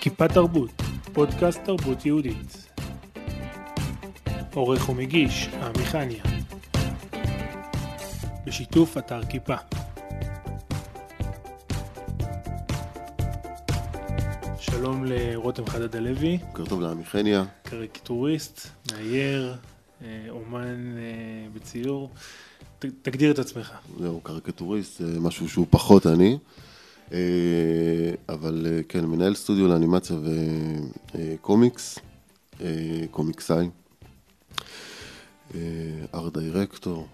כיפת תרבות, פודקאסט תרבות יהודית. עורך ומגיש, עמיחניה. בשיתוף אתר כיפה. שלום לרותם חדד הלוי, בוקר טוב לעמיחניה. קריקטוריסט, מאייר, אה, אומן אה, בציור. ת- תגדיר את עצמך. זהו, קריקטוריסט, זה משהו שהוא פחות אני. אה, אבל אה, כן, מנהל סטודיו לאנימציה וקומיקס, אה, קומיקסאי, art director,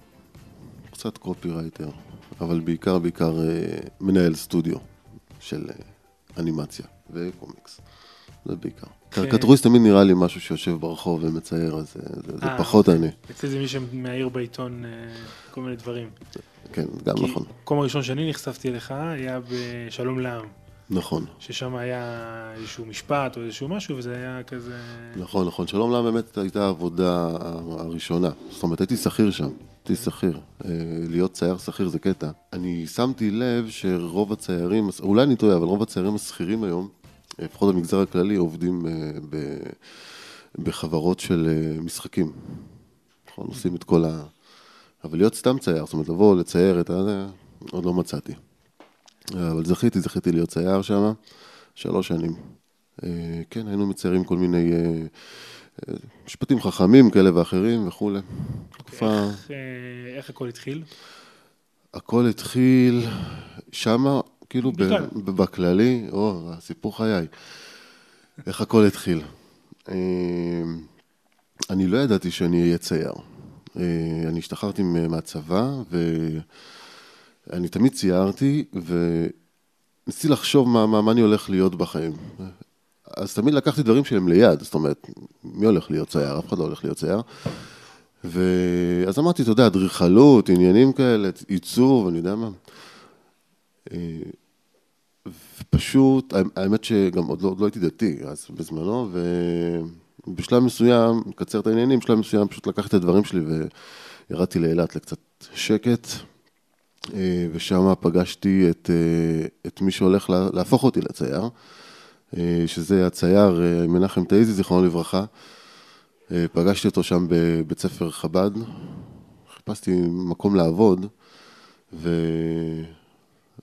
קצת קופירייטר, אבל בעיקר בעיקר אה, מנהל סטודיו של אה, אנימציה וקומיקס. זה בעיקר. קריקטוריסט תמיד נראה לי משהו שיושב ברחוב ומצייר, אז אה, זה, אה, פחות אוקיי. אני. אצלי זה מי שמאייר בעיתון אה, כל מיני דברים. כן, גם כי נכון. המקום הראשון שאני נחשפתי אליך היה בשלום לעם, נכון. ששם היה איזשהו משפט או איזשהו משהו, וזה היה כזה... נכון, נכון. שלום לעם באמת הייתה העבודה הראשונה. זאת אומרת, הייתי שכיר שם. הייתי שכיר. אה, להיות צייר שכיר זה קטע. אני שמתי לב שרוב הציירים, אולי אני טועה, אבל רוב הציירים השכירים היום, לפחות במגזר הכללי, עובדים אה, ב- בחברות של אה, משחקים. נכון, עושים את כל ה... אבל להיות סתם צייר, זאת אומרת, לבוא, לצייר את ה... עוד לא מצאתי. אבל זכיתי, זכיתי להיות צייר שם שלוש שנים. אה, כן, היינו מציירים כל מיני משפטים חכמים כאלה ואחרים וכולי. תקופה, איך, איך הכל התחיל? הכל התחיל שמה, כאילו ב- בכלל. ב- בכללי, או, הסיפור חיי. איך הכל התחיל. אה, אני לא ידעתי שאני אהיה צייר. אה, אני השתחררתי מהצבא, ואני תמיד ציירתי, וניסיתי לחשוב מה, מה, מה אני הולך להיות בחיים. אז תמיד לקחתי דברים שהם ליד, זאת אומרת, מי הולך להיות צייר? אף אחד לא הולך להיות צייר. ואז אמרתי, אתה יודע, אדריכלות, עניינים כאלה, עיצוב, אני יודע מה. אה, ופשוט, האמת שגם עוד לא, עוד לא הייתי דתי אז בזמנו, ובשלב מסוים, מקצר את העניינים, בשלב מסוים פשוט לקחתי את הדברים שלי וירדתי לאילת לקצת שקט, אה, ושם פגשתי את, אה, את מי שהולך לה- להפוך אותי לצייר, אה, שזה הצייר אה, מנחם תאיזי, זיכרונו לברכה. אה, פגשתי אותו שם בבית ספר חב"ד, חיפשתי מקום לעבוד, ו...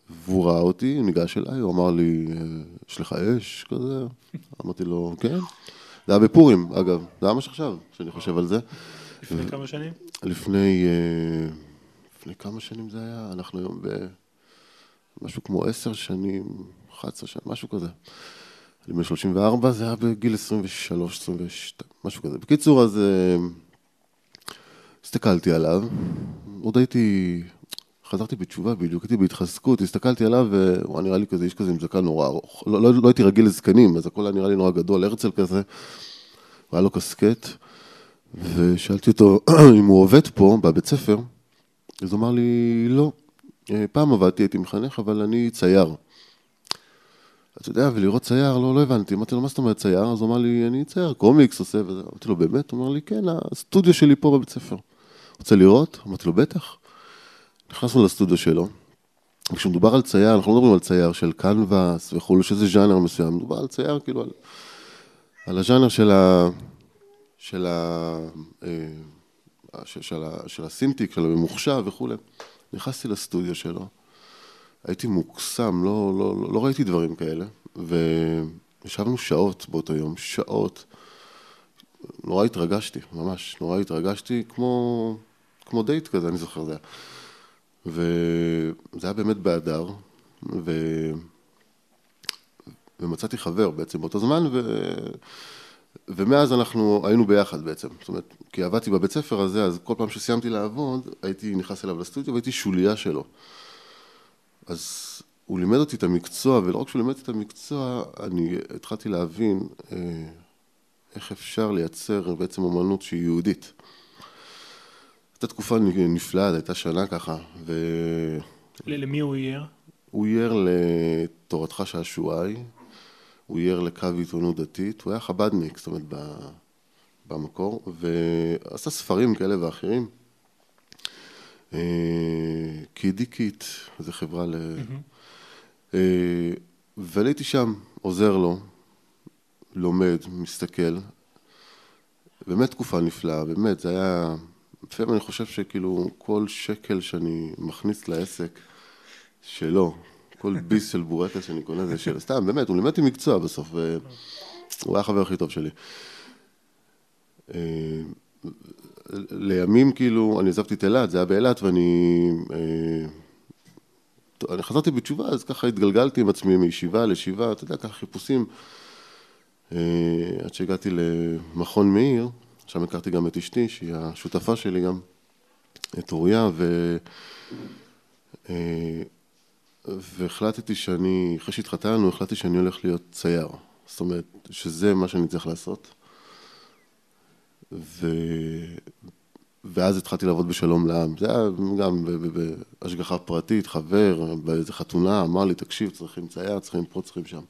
והוא ראה אותי, ניגש אליי, הוא אמר לי, אה, יש לך אש כזה? אמרתי לו, כן. זה היה בפורים, אגב, זה היה ממש עכשיו, שאני חושב על זה. לפני כמה שנים? לפני, אה, לפני כמה שנים זה היה? אנחנו היום במשהו כמו עשר שנים, 11 שנים, משהו כזה. אני בן 34, זה היה בגיל 23, 22, משהו כזה. בקיצור, אז אה, הסתכלתי עליו, עוד הייתי, חזרתי בתשובה בדיוק, הייתי בהתחזקות, הסתכלתי עליו, והוא נראה לי כזה איש כזה עם זקן נורא ארוך. לא, לא, לא הייתי רגיל לזקנים, אז הכל היה נראה לי נורא גדול, הרצל כזה, הוא היה לו קסקט, ושאלתי אותו אם הוא עובד פה, בבית ספר, אז הוא אמר לי, לא, אה, פעם עבדתי, הייתי מחנך, אבל אני צייר. אתה יודע, ולראות צייר, לא, לא הבנתי. אמרתי לו, מה זאת אומרת צייר? אז הוא אמר לי, אני צייר, קומיקס עושה וזה. אמרתי לו, באמת? הוא אמר לי, כן, הסטודיו שלי פה בבית ספר. רוצה לראות? אמרתי לו, בטח. נכנסנו לסטודיו שלו. כשמדובר על צייר, אנחנו לא מדברים על צייר של קנבאס וכולי, שזה ז'אנר מסוים, מדובר על צייר, כאילו, על, על הז'אנר של ה... של ה... אה, של, של, של הסימטיק, של הממוחשב וכולי. נכנסתי לסטודיו שלו, הייתי מוקסם, לא, לא, לא, לא ראיתי דברים כאלה, וישבנו שעות באותו יום, שעות. נורא התרגשתי, ממש, נורא התרגשתי, כמו, כמו דייט כזה, אני זוכר זה היה. וזה היה באמת באדר, ו... ומצאתי חבר בעצם באותו זמן, ו... ומאז אנחנו היינו ביחד בעצם, זאת אומרת, כי עבדתי בבית ספר הזה, אז כל פעם שסיימתי לעבוד, הייתי נכנס אליו לסטודיו והייתי שוליה שלו. אז הוא לימד אותי את המקצוע, ולא רק שהוא לימד את המקצוע, אני התחלתי להבין אה, איך אפשר לייצר בעצם אומנות שהיא יהודית. הייתה תקופה נפלאה, זו הייתה שנה ככה, ל- למי הוא אייר? והוא אייר לתורתך שעשועי, הוא אייר לקו עיתונות דתית, הוא היה חב"דניק, זאת אומרת, במקור, ועשה ספרים כאלה ואחרים. קידי קיט, זו חברה ל... אה, והייתי שם, עוזר לו, לומד, מסתכל. באמת תקופה נפלאה, באמת, זה היה... לפעמים אני חושב שכאילו כל שקל שאני מכניס לעסק שלו, כל ביס של בורקס שאני קונה זה של... סתם, באמת, הוא לימד אותי מקצוע בסוף, והוא היה החבר הכי טוב שלי. אה, לימים כאילו, אני עזבתי את אילת, זה היה באילת, ואני... אה, אני חזרתי בתשובה, אז ככה התגלגלתי עם עצמי מישיבה לישיבה, אתה יודע, ככה חיפושים. אה, עד שהגעתי למכון מאיר, שם הכרתי גם את אשתי, שהיא השותפה שלי גם, את אוריה, ו... והחלטתי שאני, אחרי שהתחתנו, החלטתי שאני הולך להיות צייר. זאת אומרת, שזה מה שאני צריך לעשות. ו... ואז התחלתי לעבוד בשלום לעם. זה היה גם בהשגחה פרטית, חבר, באיזה חתונה, אמר לי, תקשיב, צריכים צייר, צריכים פה, צריכים שם.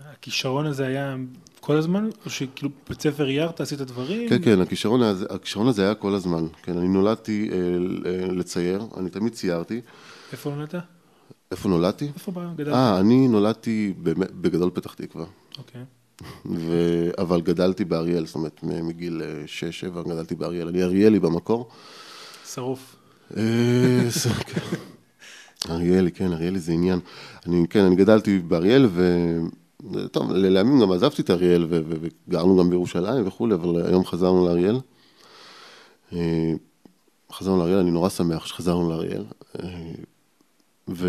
הכישרון הזה היה כל הזמן, או שכאילו בית ספר איירת, עשית דברים? כן, כן, הכישרון הזה, הכישרון הזה היה כל הזמן. כן, אני נולדתי אה, אה לצייר, אני תמיד ציירתי. איפה נולדת? איפה נולדתי? איפה גדלת? אה, אני נולדתי בגדול פתח תקווה. אוקיי. ו... אבל גדלתי באריאל, זאת אומרת, מגיל 6-7 גדלתי באריאל. אני אריאלי במקור. שרוף. אה, כן. אריאלי, כן, אריאלי זה עניין. אני, כן, אני גדלתי באריאל, ו... טוב, לימים גם עזבתי את אריאל. וגרנו גם בירושלים וכולי, אבל היום חזרנו לאריאל. אה, חזרנו לאריאל, אני נורא שמח שחזרנו לאריאל. אה, וגם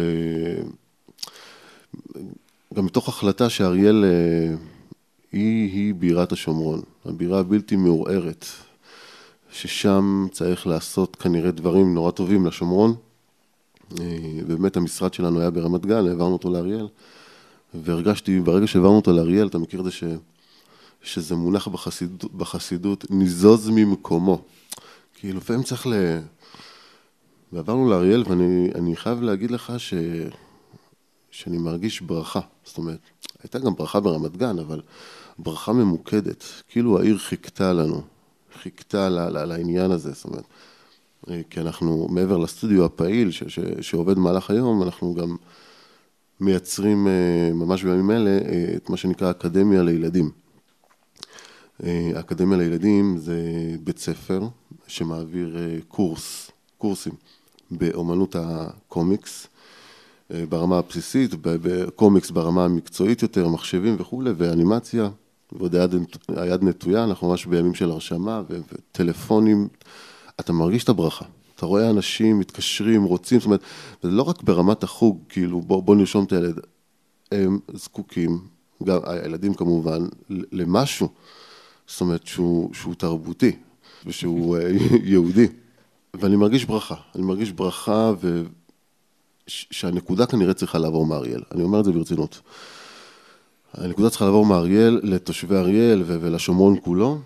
מתוך החלטה שאריאל היא, היא בירת השומרון, הבירה הבלתי מעורערת, ששם צריך לעשות כנראה דברים נורא טובים לשומרון. אה, באמת המשרד שלנו היה ברמת גן, העברנו אותו לאריאל, והרגשתי, ברגע שהעברנו אותו לאריאל, אתה מכיר את זה ש, שזה מונח בחסיד, בחסידות, ניזוז ממקומו. כאילו, לפעמים צריך ל... ועברנו לאריאל, ואני חייב להגיד לך ש... שאני מרגיש ברכה. זאת אומרת, הייתה גם ברכה ברמת גן, אבל ברכה ממוקדת, כאילו העיר חיכתה לנו, חיכתה לעניין הזה, זאת אומרת, אה, כי אנחנו מעבר לסטודיו הפעיל ש, ש, שעובד במהלך היום, אנחנו גם מייצרים אה, ממש בימים אלה אה, את מה שנקרא אקדמיה לילדים. אקדמיה לילדים זה בית ספר שמעביר קורס, קורסים באומנות הקומיקס, ברמה הבסיסית, בקומיקס ברמה המקצועית יותר, מחשבים וכולי, ואנימציה. ועוד היד, היד נטויה, אנחנו ממש בימים של הרשמה וטלפונים, אתה מרגיש את הברכה. אתה רואה אנשים מתקשרים, רוצים, זאת אומרת, זה לא רק ברמת החוג, כאילו בוא, בוא נרשום את הילד, הם זקוקים, גם הילדים כמובן, למשהו, זאת אומרת שהוא, שהוא תרבותי ושהוא אה, יהודי. ואני מרגיש ברכה, אני מרגיש ברכה ו... שהנקודה כנראה צריכה לעבור מאריאל, אני אומר את זה ברצינות. הנקודה צריכה לעבור מאריאל לתושבי אריאל ולשומרון כולו.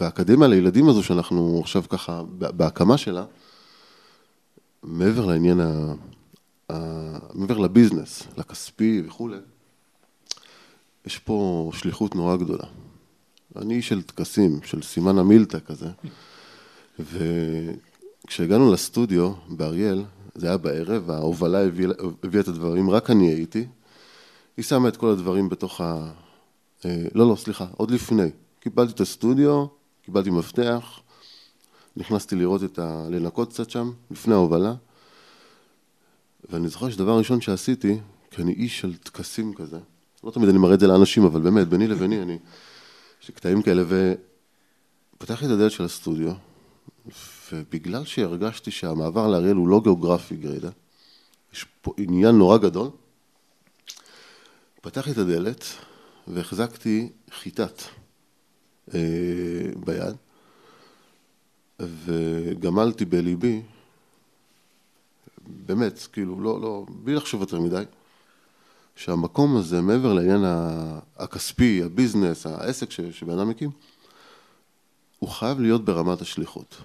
והאקדמיה לילדים הזו שאנחנו עכשיו ככה בהקמה שלה, מעבר לעניין, ה... ה... מעבר לביזנס, לכספי וכולי, יש פה שליחות נורא גדולה. אני איש של טקסים, של סימן המילתא כזה, וכשהגענו לסטודיו באריאל, זה היה בערב, ההובלה הביאה הביא את הדברים, רק אני הייתי, היא שמה את כל הדברים בתוך ה... אה, לא, לא, סליחה, עוד לפני. קיבלתי את הסטודיו, קיבלתי מפתח, נכנסתי לראות את ה... לנקות קצת שם, לפני ההובלה, ואני זוכר שדבר ראשון שעשיתי, כי אני איש של טקסים כזה, לא תמיד אני מראה את זה לאנשים, אבל באמת, ביני לביני, אני... יש לי קטעים כאלה, ופתחתי את הדלת של הסטודיו, ובגלל שהרגשתי שהמעבר לאריאל הוא לא גיאוגרפי גרידא, יש פה עניין נורא גדול, פתחתי את הדלת והחזקתי חיטת ביד וגמלתי בליבי, באמת, כאילו, לא, לא, בלי לחשוב יותר מדי, שהמקום הזה, מעבר לעניין הכספי, הביזנס, העסק שבן אדם מקים, הוא חייב להיות ברמת השליחות.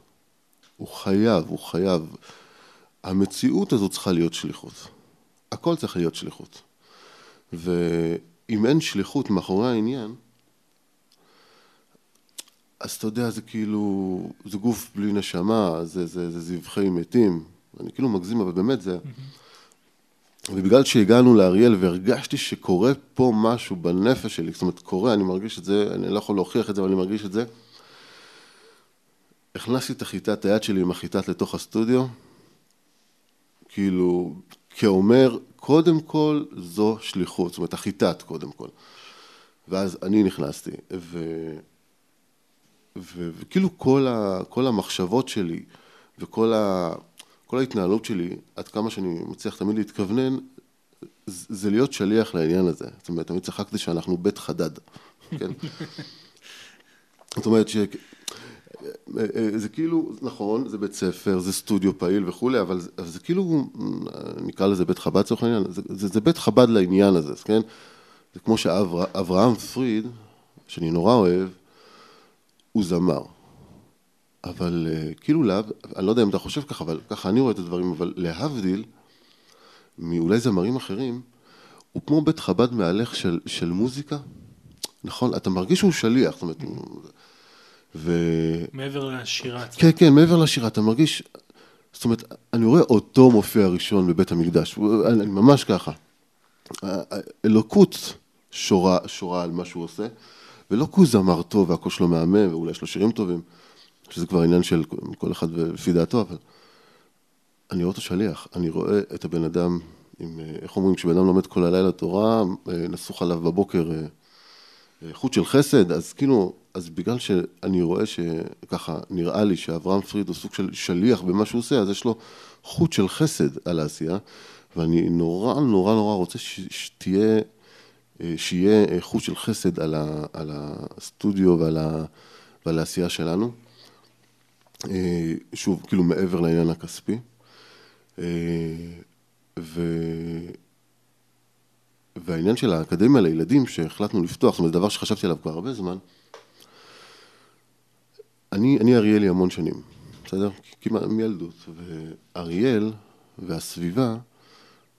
הוא חייב, הוא חייב. המציאות הזו צריכה להיות שליחות. הכל צריך להיות שליחות. ואם אין שליחות מאחורי העניין, אז אתה יודע, זה כאילו, זה גוף בלי נשמה, זה, זה, זה זבחי מתים. אני כאילו מגזים, אבל באמת זה... ובגלל שהגענו לאריאל והרגשתי שקורה פה משהו בנפש שלי, זאת אומרת, קורה, אני מרגיש את זה, אני לא יכול להוכיח את זה, אבל אני מרגיש את זה. הכנסתי את החיטת היד שלי עם החיטת לתוך הסטודיו, כאילו, כאומר, קודם כל זו שליחות, זאת אומרת, החיטת קודם כל. ואז אני נכנסתי, ו... וכאילו כל, ה... כל המחשבות שלי וכל ה... כל ההתנהלות שלי, עד כמה שאני מצליח תמיד להתכוונן, זה להיות שליח לעניין הזה. זאת אומרת, תמיד צחקתי שאנחנו בית חדד, כן? זאת אומרת ש... זה כאילו, נכון, זה בית ספר, זה סטודיו פעיל וכולי, אבל זה, אבל זה כאילו, נקרא לזה בית חב"ד לצורך העניין, זה, זה, זה בית חב"ד לעניין הזה, כן? זה כמו שאברהם פריד, שאני נורא אוהב, הוא זמר. אבל אה, כאילו, להב... אני לא יודע אם אתה חושב ככה, אבל ככה אני רואה את הדברים, אבל להבדיל מאולי זמרים אחרים, הוא כמו בית חב"ד מהלך של, של מוזיקה, נכון? אתה מרגיש שהוא שליח, זאת אומרת... ו... מעבר לשירה. כן, כן, מעבר לשירה, אתה מרגיש... זאת אומרת, אני רואה אותו מופיע ראשון בבית המקדש, אני ממש ככה. אלוקות שורה, שורה על מה שהוא עושה, ולא כי הוא זמר טוב והכל שלו מהמם, ואולי יש לו שירים טובים. שזה כבר עניין של כל אחד לפי דעתו, אבל אני רואה אותו שליח, אני רואה את הבן אדם עם, איך אומרים, כשבן אדם לומד כל הלילה תורה, נסוך עליו בבוקר אה, חוט של חסד, אז כאילו, אז בגלל שאני רואה שככה נראה לי שאברהם פריד הוא סוג של שליח במה שהוא עושה, אז יש לו חוט של חסד על העשייה, ואני נורא נורא נורא רוצה שתהיה, אה, שיהיה חוט של חסד על, ה, על הסטודיו ועל, ה, ועל העשייה שלנו. אה, שוב, כאילו מעבר לעניין הכספי. אה, ו... והעניין של האקדמיה לילדים שהחלטנו לפתוח, זאת אומרת, דבר שחשבתי עליו כבר הרבה זמן, אני, אני אריאלי המון שנים, בסדר? כמעט מילדות, ואריאל והסביבה,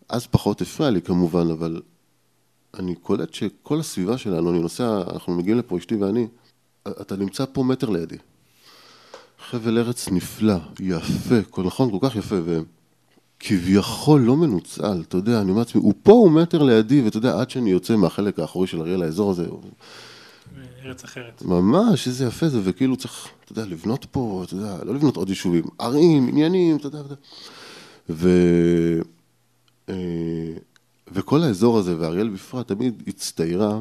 אז פחות הפריע לי כמובן, אבל אני קולט שכל הסביבה שלנו, אני נוסע, אנחנו מגיעים לפה, אשתי ואני, אתה נמצא פה מטר לידי. חבל ארץ נפלא, יפה, כל נכון, כל כך יפה, וכביכול לא מנוצל, אתה יודע, אני אומר לעצמי, הוא פה, הוא מטר לידי, ואתה יודע, עד שאני יוצא מהחלק האחורי של אריאל, האזור הזה, ארץ אחרת. ממש, איזה יפה זה, וכאילו צריך, אתה יודע, לבנות פה, אתה יודע, לא לבנות עוד יישובים, ערים, עניינים, אתה יודע, אתה יודע. ו... וכל האזור הזה, ואריאל בפרט, תמיד הצטיירה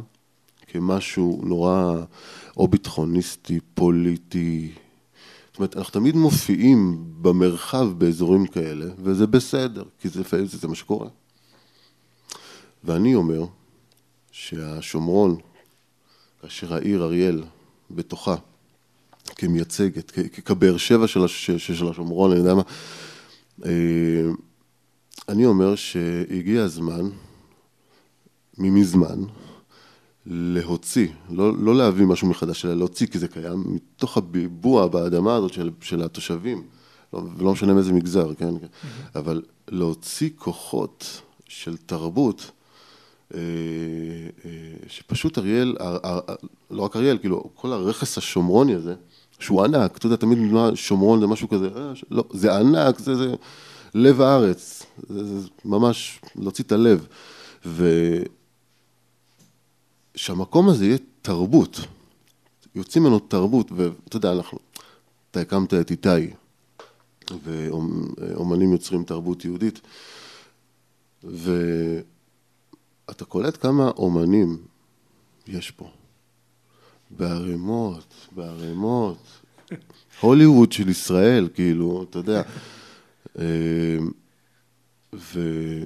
כמשהו נורא או ביטחוניסטי, פוליטי, זאת אומרת, אנחנו תמיד מופיעים במרחב באזורים כאלה, וזה בסדר, כי זה, זה, זה מה שקורה. ואני אומר שהשומרון, כאשר העיר אריאל בתוכה, כמייצגת, כבאר שבע של, של, של השומרון, אני יודע מה, אה, אני אומר שהגיע הזמן, ממזמן, להוציא, לא, לא להביא משהו מחדש, אלא להוציא, כי זה קיים מתוך הביבוע באדמה הזאת של, של התושבים, לא, ולא משנה מאיזה מגזר, כן? Mm-hmm. אבל להוציא כוחות של תרבות, אה, אה, שפשוט אריאל, לא רק אריאל, כאילו, כל הרכס השומרוני הזה, שהוא ענק, אתה יודע, תמיד נדמה שומרון זה משהו כזה, אה, לא, זה ענק, זה, זה לב הארץ, זה, זה ממש להוציא את הלב. ו... שהמקום הזה יהיה תרבות, יוצאים ממנו תרבות, ואתה יודע, אנחנו, אתה הקמת את איתי, ואומנים יוצרים תרבות יהודית, ואתה קולט כמה אומנים יש פה, בערימות, בערימות, הוליווד של ישראל, כאילו, אתה יודע, אה,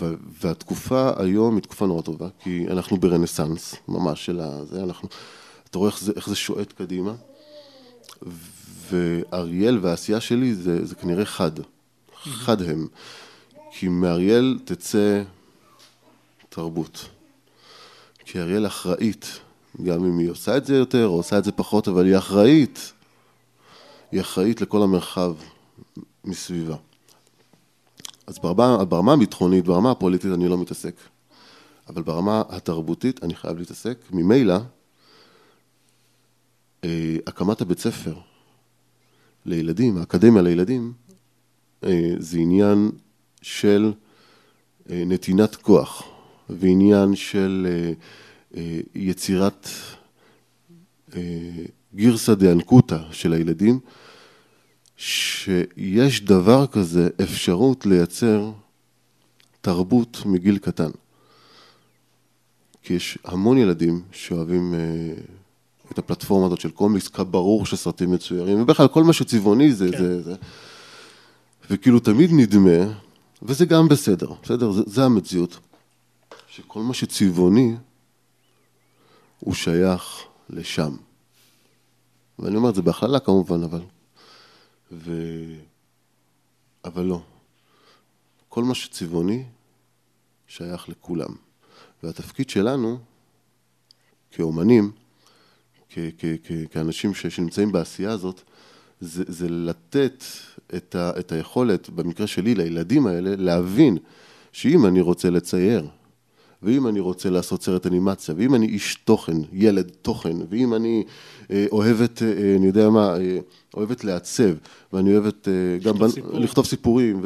ו... והתקופה היום היא תקופה נורא טובה, כי אנחנו ברנסאנס, ממש של הזה, אנחנו, אתה רואה איך זה, איך זה שועט קדימה, ואריאל והעשייה שלי זה, זה כנראה חד, חד הם, כי מאריאל תצא תרבות, כי אריאל אחראית, גם אם היא עושה את זה יותר או עושה את זה פחות, אבל היא אחראית, היא אחראית לכל המרחב מסביבה. אז ברמה, ברמה הביטחונית, ברמה הפוליטית אני לא מתעסק. אבל ברמה התרבותית אני חייב להתעסק. ממילא, אה, הקמת הבית ספר לילדים, האקדמיה לילדים, אה, זה עניין של אה, נתינת כוח ועניין של יצירת גירסא דאנקותא של הילדים, שיש דבר כזה, אפשרות לייצר תרבות מגיל קטן. כי יש המון ילדים שאוהבים את הפלטפורמה הזאת של קומיקס, ברור שסרטים מצוירים, ובכלל כל מה שצבעוני זה, כן. זה, זה. וכאילו תמיד נדמה, וזה גם בסדר, בסדר? זה, זה המציאות, שכל מה שצבעוני הוא שייך לשם. ואני אומר את זה בהכללה כמובן, אבל... ו... אבל לא. כל מה שצבעוני שייך לכולם. והתפקיד שלנו, כאומנים, כאנשים שנמצאים בעשייה הזאת, זה, זה לתת את, ה, את היכולת, במקרה שלי, לילדים האלה, להבין שאם אני רוצה לצייר, ואם אני רוצה לעשות סרט אנימציה, ואם אני איש תוכן, ילד תוכן, ואם אני אה, אוהבת, אה, אני יודע מה, אה, אוהבת לעצב, ואני אוהבת אה, גם בנ... סיפור. לכתוב סיפורים,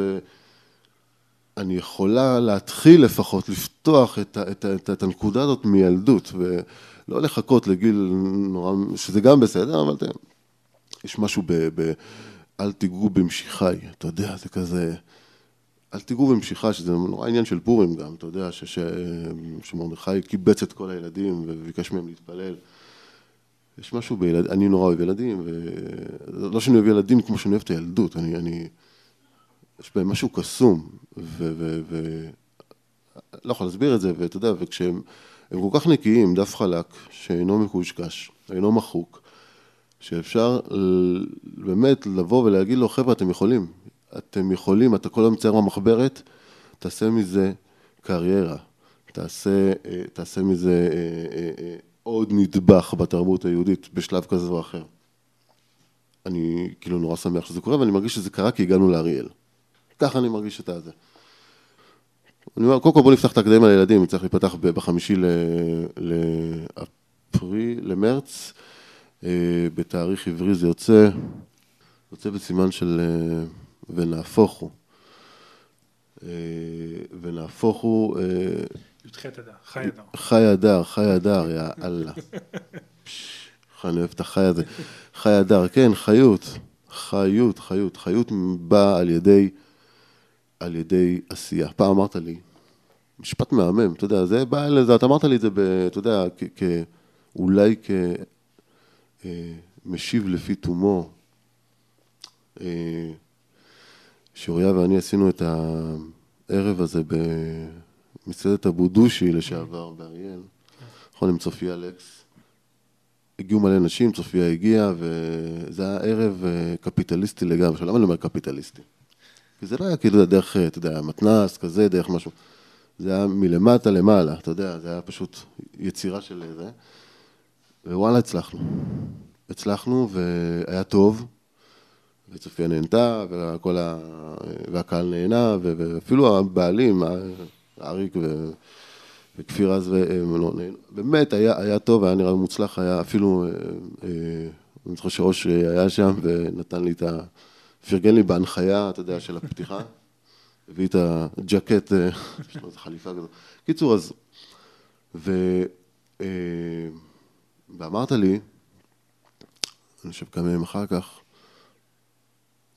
ואני יכולה להתחיל לפחות לפתוח את, ה, את, ה, את, ה, את הנקודה הזאת מילדות, ו... לא לחכות לגיל נורא, שזה גם בסדר, אבל יש משהו ב... ב אל תיגעו במשיחי, אתה יודע, זה כזה... אל תיגעו במשיכה, שזה נורא עניין של פורים גם, אתה יודע, ש, ש, שמרדכי קיבץ את כל הילדים וביקש מהם להתפלל. יש משהו בילדים, אני נורא אוהב ילדים, ולא שאני אוהב ילדים כמו שאני אוהב את הילדות, אני, אני... יש בהם משהו קסום, ו... ו, ו... לא יכול להסביר את זה, ואתה יודע, וכשהם... הם כל כך נקיים, דף חלק, שאינו מקושקש, אינו מחוק, שאפשר באמת לבוא ולהגיד לו, חבר'ה, אתם יכולים, אתם יכולים, אתה כל היום מצייר במחברת, תעשה מזה קריירה, תעשה, אה, תעשה מזה אה, אה, עוד נדבך בתרבות היהודית בשלב כזה או אחר. אני כאילו נורא שמח שזה קורה, ואני מרגיש שזה קרה כי הגענו לאריאל. ככה אני מרגיש את הזה. אני אומר, קודם כל בוא נפתח את האקדמיה לילדים, צריך להיפתח בחמישי לאפריל, למרץ, בתאריך עברי זה יוצא, יוצא בסימן של ונהפוך הוא. אה, ונהפוך הוא... י"ח אדר, חי אדר. חי אדר, חי אדר, יא אללה. איך אני אוהב את החי הזה. חי אדר, כן, חיות, חיות, חיות. חיות באה על ידי... על ידי עשייה. פעם אמרת לי, משפט מהמם, אתה יודע, זה בא לזה, אתה אמרת לי את זה, ב, אתה יודע, כ, כ, אולי כמשיב אה, לפי תומו. אה, שאוריה ואני עשינו את הערב הזה במסעדת אבו דושי לשעבר באריאל, נכון, עם צופיה לקס. הגיעו מלא נשים, צופיה הגיעה, וזה היה ערב אה, קפיטליסטי לגמרי. למה אני אומר קפיטליסטי? כי זה לא היה כאילו דרך, אתה יודע, מתנ"ס, כזה, דרך משהו. זה היה מלמטה למעלה, אתה יודע, זה היה פשוט יצירה של זה. ווואלה, הצלחנו. הצלחנו והיה טוב, וצופיה נהנתה, וכל ה... והקהל נהנה, ואפילו הבעלים, אריק ו... וכפיר אז, לא באמת היה, היה טוב, היה נראה מוצלח, היה אפילו, אה, אה, אני זוכר שראש היה שם ונתן לי את ה... פרגן לי בהנחיה, אתה יודע, של הפתיחה, הביא את הג'קט, אה, יש לו איזו חליפה כזאת. קיצור, אז... ו... אה, ואמרת לי, אני חושב כמה ימים אחר כך, אה,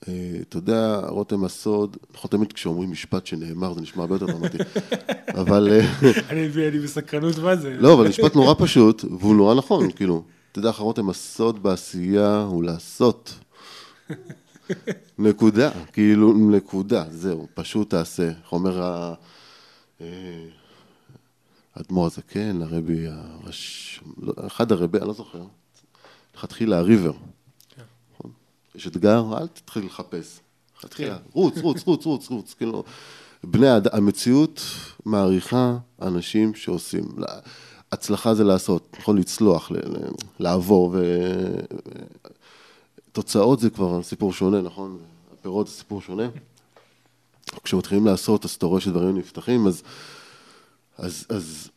אתה יודע, רותם הסוד, נכון תמיד כשאומרים משפט שנאמר זה נשמע הרבה יותר דרמטי, אבל... אני בסקרנות מה זה. לא, אבל משפט נורא פשוט, והוא נורא נכון, כאילו, אתה יודע, רותם, הסוד בעשייה הוא לעשות. נקודה, כאילו, נקודה, זהו, פשוט תעשה. איך אומר האדמו"ר הזה, כן, הרבי, הראש... לא, אחד הרבי, אני לא זוכר, לכתחילה הריבר. יש אתגר, אל תתחיל לחפש. כן. רוץ, רוץ, רוץ, רוץ, רוץ, כאילו, בני המציאות מעריכה אנשים שעושים. הצלחה זה לעשות, נכון לצלוח, לעבור, תוצאות זה כבר סיפור שונה, נכון? הפירות זה סיפור שונה. כשמתחילים לעשות, אז אתה רואה שדברים נפתחים, אז, אז, אז,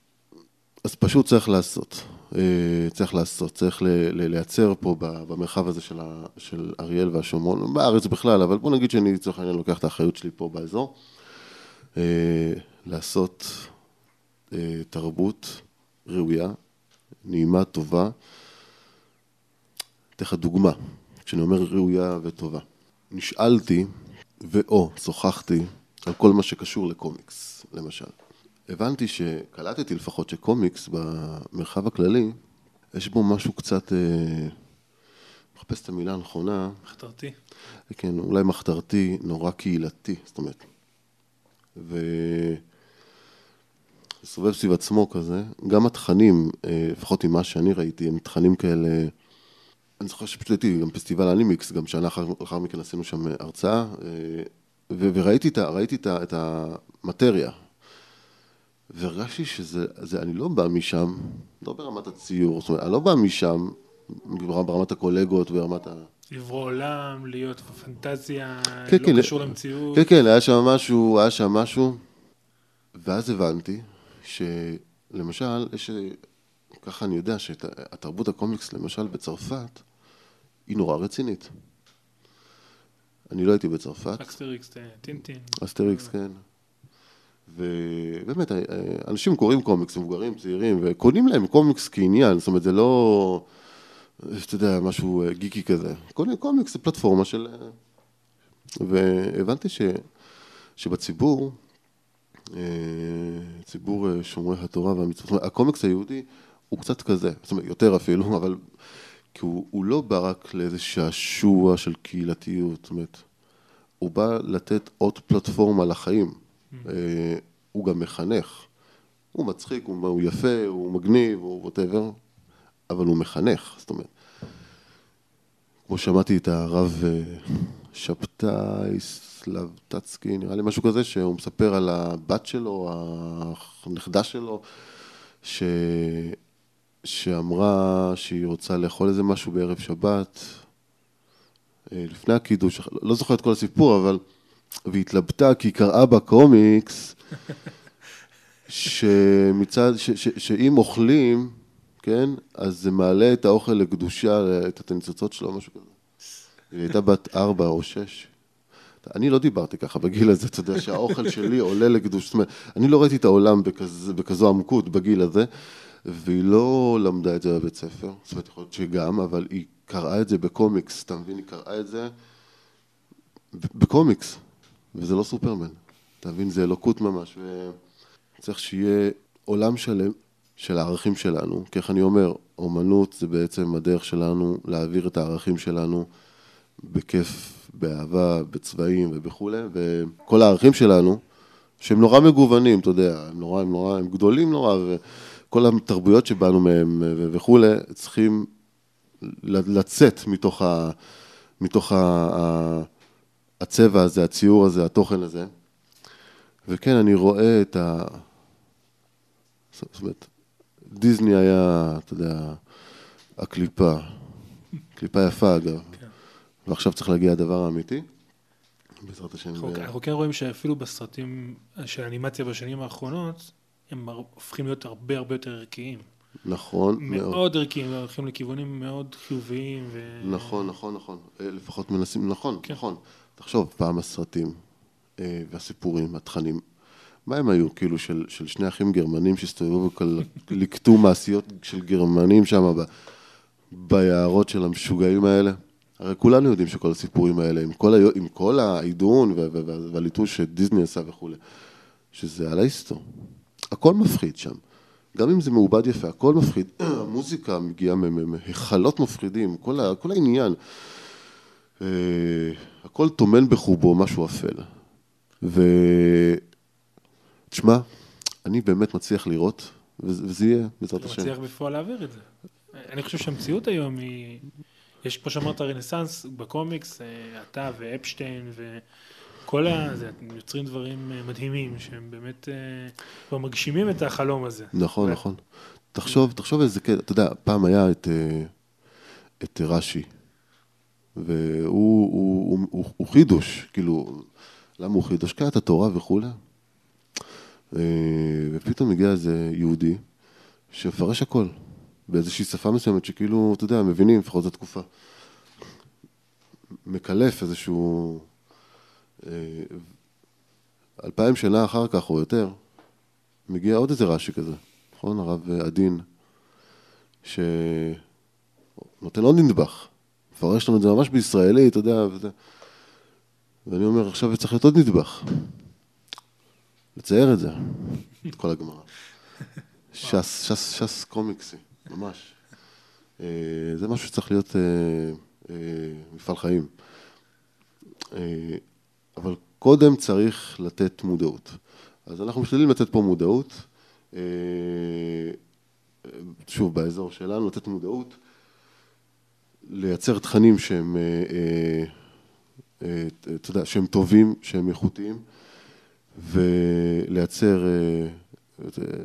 אז פשוט צריך לעשות. אה, צריך לעשות, צריך לייצר פה במרחב הזה של, ה- של אריאל והשומרון, בארץ בכלל, אבל בוא נגיד שאני לצורך העניין לוקח את האחריות שלי פה באזור, אה, לעשות אה, תרבות ראויה, נעימה, טובה. אתן לך דוגמה, כשאני אומר ראויה וטובה. נשאלתי ואו שוחחתי על כל מה שקשור לקומיקס, למשל. הבנתי שקלטתי לפחות שקומיקס במרחב הכללי, יש בו משהו קצת, אה, מחפש את המילה הנכונה, מחתרתי. כן, אולי מחתרתי, נורא קהילתי, זאת אומרת. ו... סובב סביב עצמו כזה, גם התכנים, אה, לפחות ממה שאני ראיתי, הם תכנים כאלה, אני זוכר שפשוט הייתי גם פסטיבל אנימיקס, גם שנה אחר, אחר מכן עשינו שם הרצאה, אה, ו- וראיתי את, ה- ראיתי את, ה- את המטריה, והרגשתי שזה, זה, אני לא בא משם, לא ברמת הציור, זאת אומרת, אני לא בא משם ברמת הקולגות, ברמת ה... לברוא עולם, להיות פנטזיה, כן, לא כן, קשור למציאות. כן, כן, היה שם משהו, היה שם משהו, ואז הבנתי שלמשל, יש, ככה אני יודע שהתרבות הקומיקס, למשל בצרפת, היא נורא רצינית. אני לא הייתי בצרפת, אסטריקס, טינטין. אסטריקס, כן. ובאמת, אנשים קוראים קומיקס, מבוגרים, צעירים, וקונים להם קומיקס כעניין, זאת אומרת, זה לא, אתה יודע, משהו אה, גיקי כזה. קונים קומיקס זה פלטפורמה של... אה, והבנתי ש, שבציבור, אה, ציבור אה, שומרי התורה והמצוות, הקומיקס היהודי הוא קצת כזה, זאת אומרת, יותר אפילו, אבל... כי הוא, הוא לא בא רק לאיזה שעשוע של קהילתיות, זאת אומרת, הוא בא לתת עוד פלטפורמה לחיים. אה, הוא גם מחנך. הוא מצחיק, הוא, יפה, הוא מגניב, הוא ווטאבר, אבל הוא מחנך, זאת אומרת. כמו שמעתי את הרב אה, שבתאי סלבטצקי, נראה לי משהו כזה, שהוא מספר על הבת שלו, הנכדה שלו, ש... שאמרה שהיא רוצה לאכול איזה משהו בערב שבת, אה, לפני הקידוש, לא זוכר את כל הסיפור, אבל... והתלבטה כי היא קראה בקומיקס שמצד, ש, ש, שאם אוכלים, כן, אז זה מעלה את האוכל לקדושה, את הניצוצות שלו, משהו כזה. היא הייתה בת ארבע או שש. אני לא דיברתי ככה בגיל הזה, אתה יודע שהאוכל שלי עולה לקדושה, זאת אומרת, אני לא ראיתי את העולם בכז, בכזו עמקות בגיל הזה, והיא לא למדה את זה בבית ספר, זאת אומרת, יכול להיות שגם, אבל היא קראה את זה בקומיקס, אתה מבין? היא קראה את זה בקומיקס. וזה לא סופרמן, אתה מבין? זה אלוקות ממש, וצריך שיהיה עולם שלם של הערכים שלנו, כי איך אני אומר, אומנות זה בעצם הדרך שלנו להעביר את הערכים שלנו בכיף, באהבה, בצבעים וכולי, וכל הערכים שלנו, שהם נורא מגוונים, אתה יודע, הם נורא, הם נורא, הם גדולים נורא, וכל התרבויות שבאנו מהם וכולי, צריכים לצאת מתוך ה... מתוך ה... הצבע הזה, הציור הזה, התוכן הזה. וכן, אני רואה את ה... זאת אומרת, דיסני היה, אתה יודע, הקליפה. קליפה יפה, אגב. כן. ועכשיו צריך להגיע הדבר האמיתי. בעזרת השם. אנחנו. אנחנו כן רואים שאפילו בסרטים של אנימציה בשנים האחרונות, הם הופכים להיות הרבה הרבה יותר ערכיים. נכון, מאוד. מאוד ערכיים, הולכים לכיוונים מאוד חיוביים. ו... נכון, נכון, נכון. לפחות מנסים, נכון, כן. נכון. תחשוב, פעם הסרטים אה, והסיפורים, התכנים, מה הם היו, כאילו, של, של שני אחים גרמנים שהסתובבו וליקטו מעשיות של גרמנים שם ב, ביערות של המשוגעים האלה? הרי כולנו יודעים שכל הסיפורים האלה, עם כל, עם כל העידון והליטוש שדיסני עשה וכולי, שזה על ההיסטור. הכל מפחיד שם. גם אם זה מעובד יפה, הכל מפחיד. המוזיקה מגיעה מהיכלות מפחידים, כל, כל העניין. אה, הכל טומן בחובו משהו אפל. ותשמע, אני באמת מצליח לראות, וזה יהיה, בעזרת השם. מצליח בפועל להעביר את זה. אני חושב שהמציאות היום היא, יש כמו שאמרת רנסאנס בקומיקס, אה, אתה ואפשטיין וכל ה... זה, יוצרים דברים אה, מדהימים שהם באמת כבר מגשימים את החלום הזה. נכון, נכון. תחשוב, תחשוב איזה, אתה יודע, פעם היה את רש"י. והוא הוא, הוא, הוא, הוא חידוש, כאילו, למה הוא חידוש? קראת התורה וכולי. ופתאום הגיע איזה יהודי שמפרש הכל, באיזושהי שפה מסוימת שכאילו, אתה יודע, מבינים, לפחות זו תקופה. מקלף איזשהו... אה, אלפיים שנה אחר כך או יותר, מגיע עוד איזה רש"י כזה, נכון? הרב עדין, שנותן עוד נדבך, מפרש לנו את זה ממש בישראלי, אתה יודע, וזה... ואני אומר, עכשיו צריך להיות עוד נדבך. לצייר את זה, את כל הגמרא. ש"ס, ש"ס, ש"ס קומיקסי, ממש. אה, זה משהו שצריך להיות אה, אה, מפעל חיים. אבל קודם צריך לתת מודעות. אז אנחנו משתדלים לתת פה מודעות. שוב, באזור שלנו, לתת מודעות, לייצר תכנים שהם, אתה יודע, שהם טובים, שהם איכותיים, ולייצר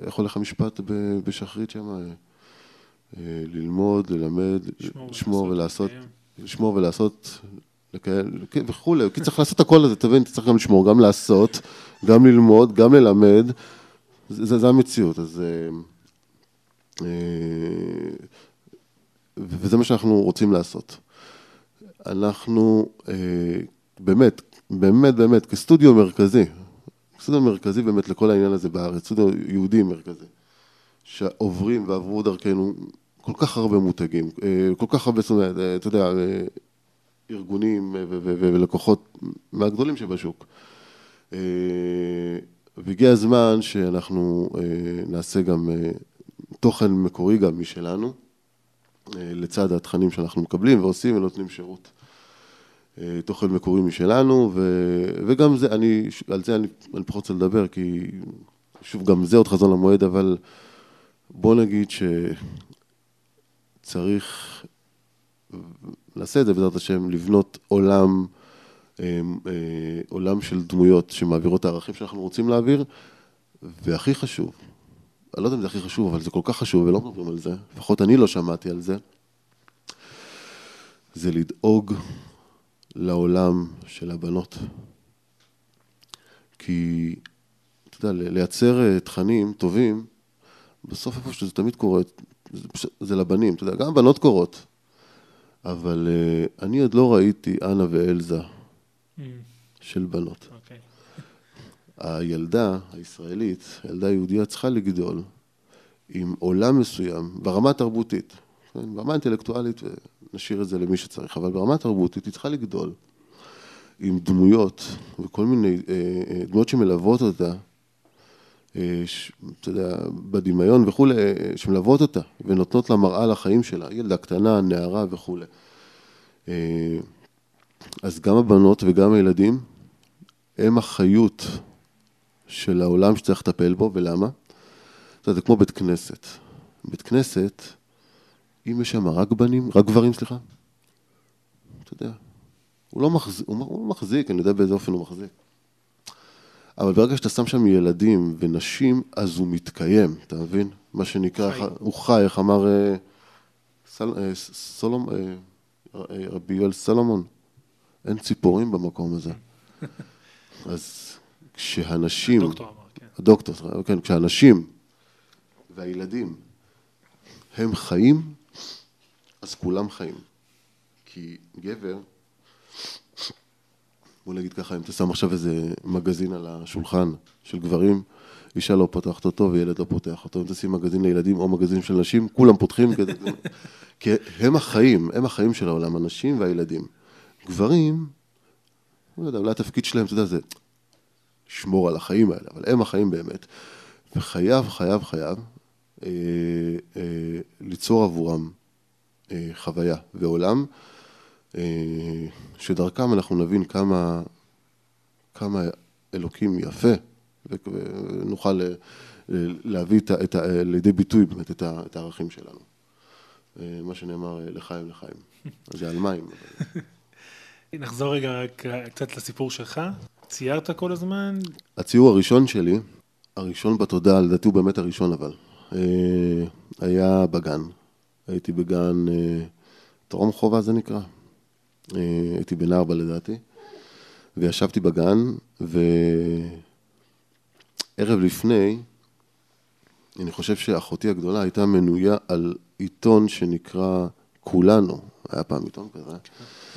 איך הולך המשפט בשחרית שם? אה, אה, ללמוד, ללמד, לשמור ולעשות, לשמור ולעשות, וכולי, כי צריך לעשות הכל הזה, תבין, צריך גם לשמור, גם לעשות, גם ללמוד, גם ללמד, זה המציאות, אז... אה, וזה מה שאנחנו רוצים לעשות. אנחנו באמת, באמת, באמת, כסטודיו מרכזי, סטודיו מרכזי באמת לכל העניין הזה בארץ, סטודיו יהודי מרכזי, שעוברים ועברו דרכנו כל כך הרבה מותגים, אה, כל כך הרבה, אה, אתה יודע, אה, ארגונים ולקוחות מהגדולים שבשוק. והגיע הזמן שאנחנו נעשה גם תוכן מקורי גם משלנו, לצד התכנים שאנחנו מקבלים ועושים ונותנים שירות. אה, תוכן מקורי משלנו, ו, וגם זה, אני, על זה אני, אני פחות רוצה לדבר, כי שוב, גם זה עוד חזון למועד, אבל בוא נגיד שצריך, נעשה את זה בעזרת השם, לבנות עולם, אה, אה, עולם של דמויות שמעבירות את הערכים שאנחנו רוצים להעביר, והכי חשוב, אני לא יודע אם זה הכי חשוב, אבל זה כל כך חשוב ולא מדברים על זה, לפחות אני לא שמעתי על זה, זה לדאוג לעולם של הבנות. כי, אתה יודע, לייצר אה, תכנים טובים, בסוף איפה שזה תמיד קורה, זה, זה לבנים, אתה יודע, גם בנות קורות, אבל uh, אני עוד לא ראיתי אנה ואלזה mm. של בנות. הילדה הישראלית, הילדה היהודיה צריכה לגדול עם עולם מסוים, ברמה התרבותית, כן? ברמה אינטלקטואלית נשאיר את זה למי שצריך, אבל ברמה התרבותית היא צריכה לגדול עם דמויות וכל מיני אה, אה, דמויות שמלוות אותה, אה, אתה יודע, בדמיון וכולי, שמלוות אותה ונותנות לה מראה לחיים שלה, ילדה קטנה, נערה וכולי. אז גם הבנות וגם הילדים הם החיות של העולם שצריך לטפל בו, ולמה? אתה יודע, זה כמו בית כנסת. בית כנסת, אם יש שם רק בנים, רק גברים, סליחה, אתה יודע, הוא לא מחזיק, הוא, הוא מחזיק, אני יודע באיזה אופן הוא מחזיק. אבל ברגע שאתה שם שם ילדים ונשים, אז הוא מתקיים, אתה מבין? מה שנקרא, חי. הוא חי, איך אמר אה, סל, אה, סולום, אה, רבי יואל סלומון, אין ציפורים במקום הזה. אז כשהנשים, הדוקטור אמר, כן. הדוקטור, כן, כשהנשים והילדים הם חיים, אז כולם חיים. כי גבר, בוא נגיד ככה, אם אתה שם עכשיו איזה מגזין על השולחן של גברים, אישה לא פותחת אותו וילד לא פותח אותו. אם תשים מגזין לילדים או מגזין של נשים, כולם פותחים כדי... כי הם החיים, הם החיים של העולם, הנשים והילדים. גברים, לא יודע, אולי התפקיד שלהם, אתה יודע, זה לשמור על החיים האלה, אבל הם החיים באמת. וחייב, חייב, חייב אה, אה, ליצור עבורם אה, חוויה ועולם, אה, שדרכם אנחנו נבין כמה, כמה אלוקים יפה, ונוכל אה, להביא את, את, לידי ביטוי באמת את, את הערכים שלנו. מה שנאמר לחיים לחיים. זה על מים. נחזור רגע קצת לסיפור שלך. ציירת כל הזמן? הציור הראשון שלי, הראשון בתודעה, לדעתי הוא באמת הראשון אבל, היה בגן. הייתי בגן טרום חובה זה נקרא. אה, הייתי בן ארבע לדעתי, וישבתי בגן, וערב לפני, אני חושב שאחותי הגדולה הייתה מנויה על עיתון שנקרא כולנו, היה פעם עיתון כזה,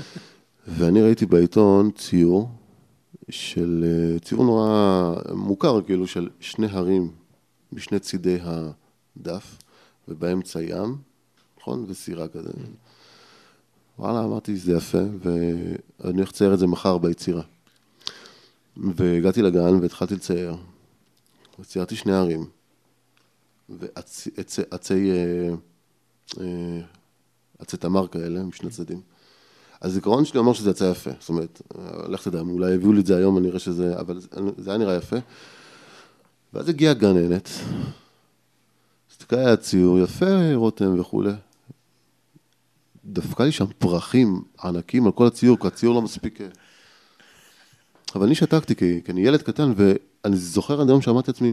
ואני ראיתי בעיתון ציור של, אה, ציור נורא מוכר, כאילו, של שני הרים משני צידי הדף, ובאמצע ים, נכון? וסירה כזה. וואלה, אמרתי, זה יפה, ואני הולך לצייר את זה מחר ביצירה. והגעתי לגן והתחלתי לצייר. וציירתי שני ערים. ועצי אה, אה, עצי תמר כאלה, משני צדדים. הזיכרון שלי אומר שזה יצא יפה, זאת אומרת, לך תדע, אולי הביאו לי את זה היום, אני אראה שזה, אבל זה היה נראה יפה. ואז הגיעה גננת, הסתכלה על הציור, יפה רותם וכולי. דפקה לי שם פרחים ענקים על כל הציור, כי הציור לא מספיק... אה. אבל אני שתקתי, כי, כי אני ילד קטן, ואני זוכר עד היום שאמרתי לעצמי,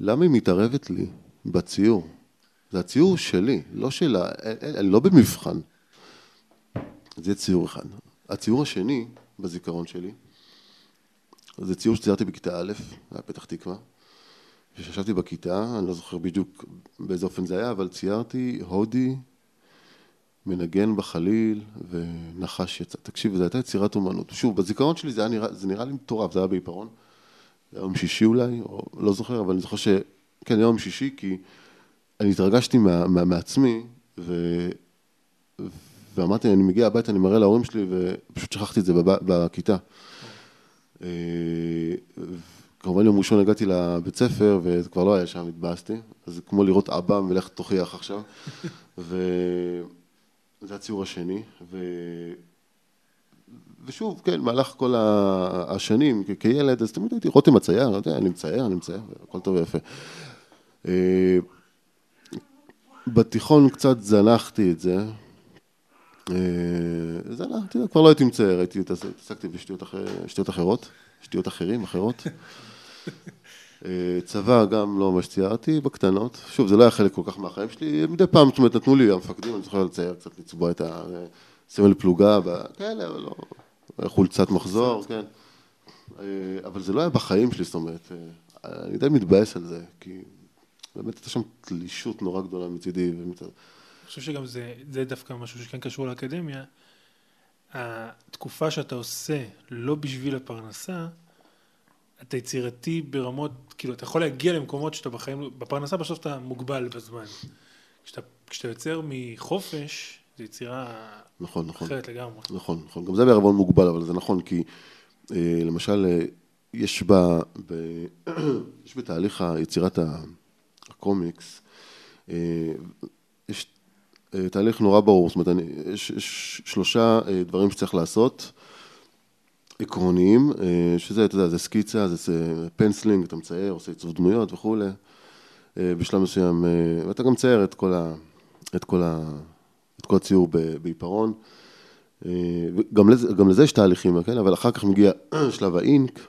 למה היא מתערבת לי בציור? זה הציור שלי, לא שלה, אני לא במבחן. זה ציור אחד. הציור השני בזיכרון שלי, זה ציור שציירתי בכיתה א', היה פתח תקווה. כשישבתי בכיתה, אני לא זוכר בדיוק באיזה אופן זה היה, אבל ציירתי הודי מנגן בחליל ונחש יצא. תקשיב, זו הייתה יצירת אומנות. שוב, בזיכרון שלי זה, נראה, זה נראה לי מטורף, זה היה בעיפרון. יום שישי אולי, או לא זוכר, אבל אני זוכר ש... כן, יום שישי, כי אני התרגשתי מה, מה, מעצמי, ו... ואמרתי, אני מגיע הביתה, אני מראה להורים שלי, ופשוט שכחתי את זה בב... בכיתה. אה, כמובן יום ראשון הגעתי לבית ספר, וזה כבר לא היה שם, התבאסתי. אז זה כמו לראות אבא ולך תוכיח עכשיו. וזה הציור השני. ו... ושוב, כן, מהלך כל השנים, כילד, אז תמיד הייתי רותם הצייר, לא יודע, אני מצייר, אני מצייר, הכל טוב ויפה. אה, בתיכון קצת זנחתי את זה. אה, זנחתי, כבר לא הייתי מצייר, הייתי, התעסקתי בשטויות אחרות, שטויות אחרים, אחרות. אה, צבא גם לא ממש ציירתי, בקטנות. שוב, זה לא היה חלק כל כך מהחיים שלי, מדי פעם, זאת אומרת, נתנו לי המפקדים, אני זוכר לצייר קצת, לצבוע את הסמל פלוגה, כאלה, אבל לא, חולצת מחזור, כן. אה, אבל זה לא היה בחיים שלי, זאת אומרת, אני די מתבאס על זה, כי באמת הייתה שם תלישות נורא גדולה מצידי. ומת... חושב שגם זה, זה דווקא משהו שכן קשור לאקדמיה. התקופה שאתה עושה לא בשביל הפרנסה, אתה יצירתי ברמות, כאילו אתה יכול להגיע למקומות שאתה בחיים, בפרנסה בסוף אתה מוגבל בזמן. כשאתה, כשאתה יוצר מחופש, זו יצירה נכון, נכון. אחרת לגמרי. נכון, נכון. גם זה בערבון מוגבל, אבל זה נכון, כי אה, למשל, אה, יש, בה, ב, יש בתהליך יצירת הקומיקס, אה, תהליך נורא ברור, זאת אומרת, יש, יש שלושה אה, דברים שצריך לעשות, עקרוניים, שזה, אתה יודע, זה סקיצה, זה penciling, אתה מצייר, עושה עיצוב דמויות וכולי, בשלב מסוים, ואתה גם מצייר את כל, ה, את כל, ה, את כל הציור בעיפרון. גם לזה, גם לזה יש תהליכים, כן? אבל אחר כך מגיע שלב ה ink,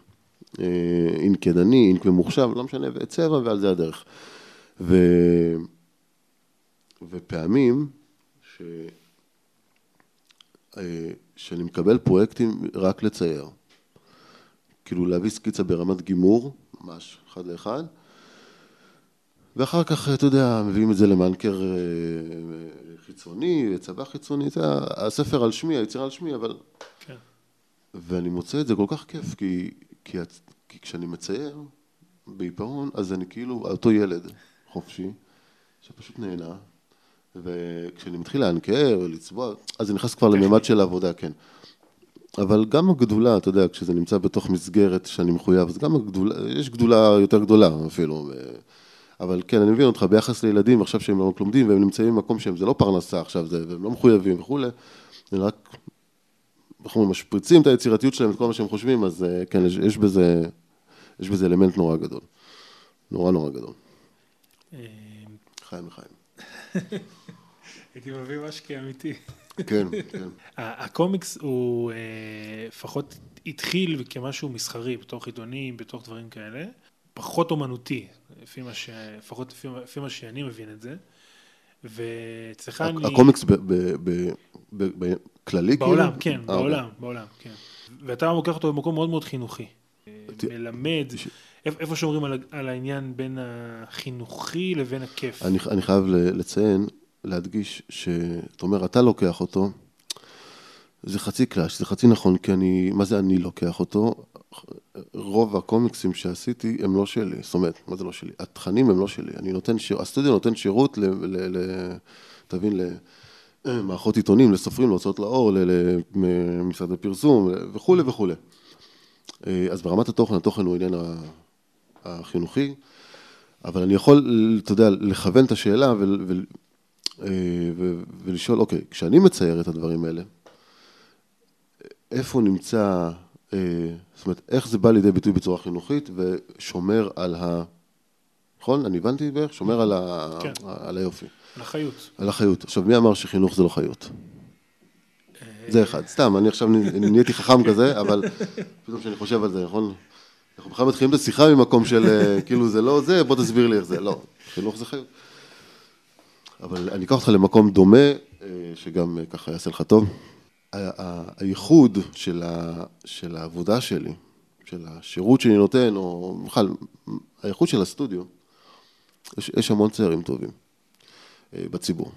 ink ידני, ink ממוחשב, לא משנה, וצבע, ועל זה הדרך. ו... ופעמים ש... אה, שאני מקבל פרויקטים רק לצייר. כאילו להביא סקיצה ברמת גימור, ממש, אחד לאחד, ואחר כך, אתה יודע, מביאים את זה למנקר אה, חיצוני, צבא חיצוני, זה הספר על שמי, היצירה על שמי, אבל... כן. ואני מוצא את זה כל כך כיף, כי, כי, כי כשאני מצייר בעיפרון, אז אני כאילו אותו ילד. חופשי, שפשוט נהנה, וכשאני מתחיל לאנקר, לצבוע, אז זה נכנס כבר לממד של העבודה, כן. אבל גם הגדולה, אתה יודע, כשזה נמצא בתוך מסגרת שאני מחויב, אז גם הגדולה, יש גדולה יותר גדולה אפילו. אבל כן, אני מבין אותך, ביחס לילדים, עכשיו שהם לא לומדים והם נמצאים במקום שהם, זה לא פרנסה עכשיו, זה, והם לא מחויבים וכולי, הם רק, איך אומרים, משפריצים את היצירתיות שלהם, את כל מה שהם חושבים, אז אה, כן, יש, יש בזה, יש בזה אלמנט נורא גדול. נורא נורא גדול. חיים וחיים. הייתי מביא משקי אמיתי. כן, כן. הקומיקס הוא אה, לפחות התחיל כמשהו מסחרי, בתוך עיתונים, בתוך דברים כאלה, פחות אומנותי, לפי מה ש... לפחות לפי מה שאני מבין את זה. ואצלך אני... הקומיקס בכללי כאילו? בעולם, כן, אה, בעולם, אוקיי. בעולם, כן. ואתה לוקח אותו במקום מאוד מאוד חינוכי. מלמד. איפה שאומרים על, על העניין בין החינוכי לבין הכיף? אני, אני חייב לציין להדגיש שאתה אומר, אתה לוקח אותו, זה חצי קלאש, זה חצי נכון, כי אני, מה זה אני לוקח אותו? רוב הקומיקסים שעשיתי הם לא שלי, זאת אומרת, מה זה לא שלי? התכנים הם לא שלי, אני נותן שירות, הסטודיו נותן שירות ל... ל, ל תבין, למערכות עיתונים, לסופרים, להוצאות לאור, למשרד הפרסום וכולי וכולי. אז ברמת התוכן, התוכן הוא עניין החינוכי, אבל אני יכול, אתה יודע, לכוון את השאלה ו, ו, ו, ולשאול, אוקיי, כשאני מצייר את הדברים האלה, איפה נמצא, אה, זאת אומרת, איך זה בא לידי ביטוי בצורה חינוכית ושומר על ה... נכון? אני הבנתי בערך? שומר על, ה... כן. על היופי. על החיות. על החיות. עכשיו, מי אמר שחינוך זה לא חיות? אה, זה אחד. סתם, אני עכשיו נהייתי חכם כזה, אבל פתאום כשאני חושב על זה, נכון? אנחנו בכלל מתחילים את השיחה ממקום של אה, כאילו זה לא זה, בוא תסביר לי איך זה. לא, חינוך זה חיות. אבל אני אקח אותך למקום דומה, שגם ככה יעשה לך טוב. הייחוד של, ה, של העבודה שלי, של השירות שאני נותן, או בכלל, הייחוד של הסטודיו, יש, יש המון צעירים טובים אה, בציבור.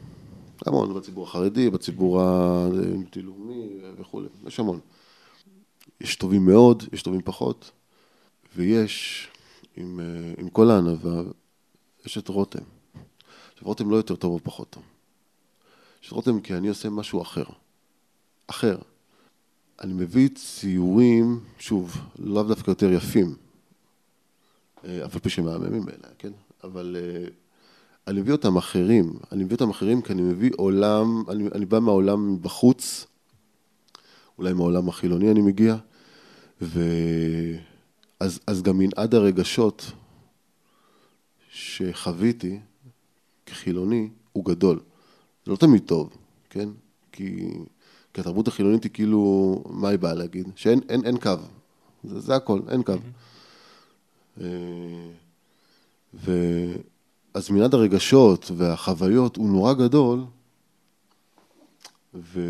המון, בציבור החרדי, בציבור הדתי-לאומי וכולי, יש המון. יש טובים מאוד, יש טובים פחות, ויש, עם, אה, עם כל הענווה, יש את רותם. עכשיו, רותם לא יותר טוב או פחות טוב. יש את רותם כי אני עושה משהו אחר. אחר. אני מביא ציורים, שוב, לאו דווקא יותר יפים, אף על פי שמהממים בעיניי, כן? אבל אה, אני מביא אותם אחרים. אני מביא אותם אחרים כי אני מביא עולם, אני, אני בא מהעולם בחוץ, אולי מהעולם החילוני אני מגיע, ואז אז גם מנעד הרגשות שחוויתי כחילוני הוא גדול. זה לא תמיד טוב, כן? כי כי התרבות החילונית היא כאילו, מה היא באה להגיד? שאין אין, אין קו, זה, זה הכל, אין קו. Mm-hmm. ואז מנעד הרגשות והחוויות הוא נורא גדול, וזה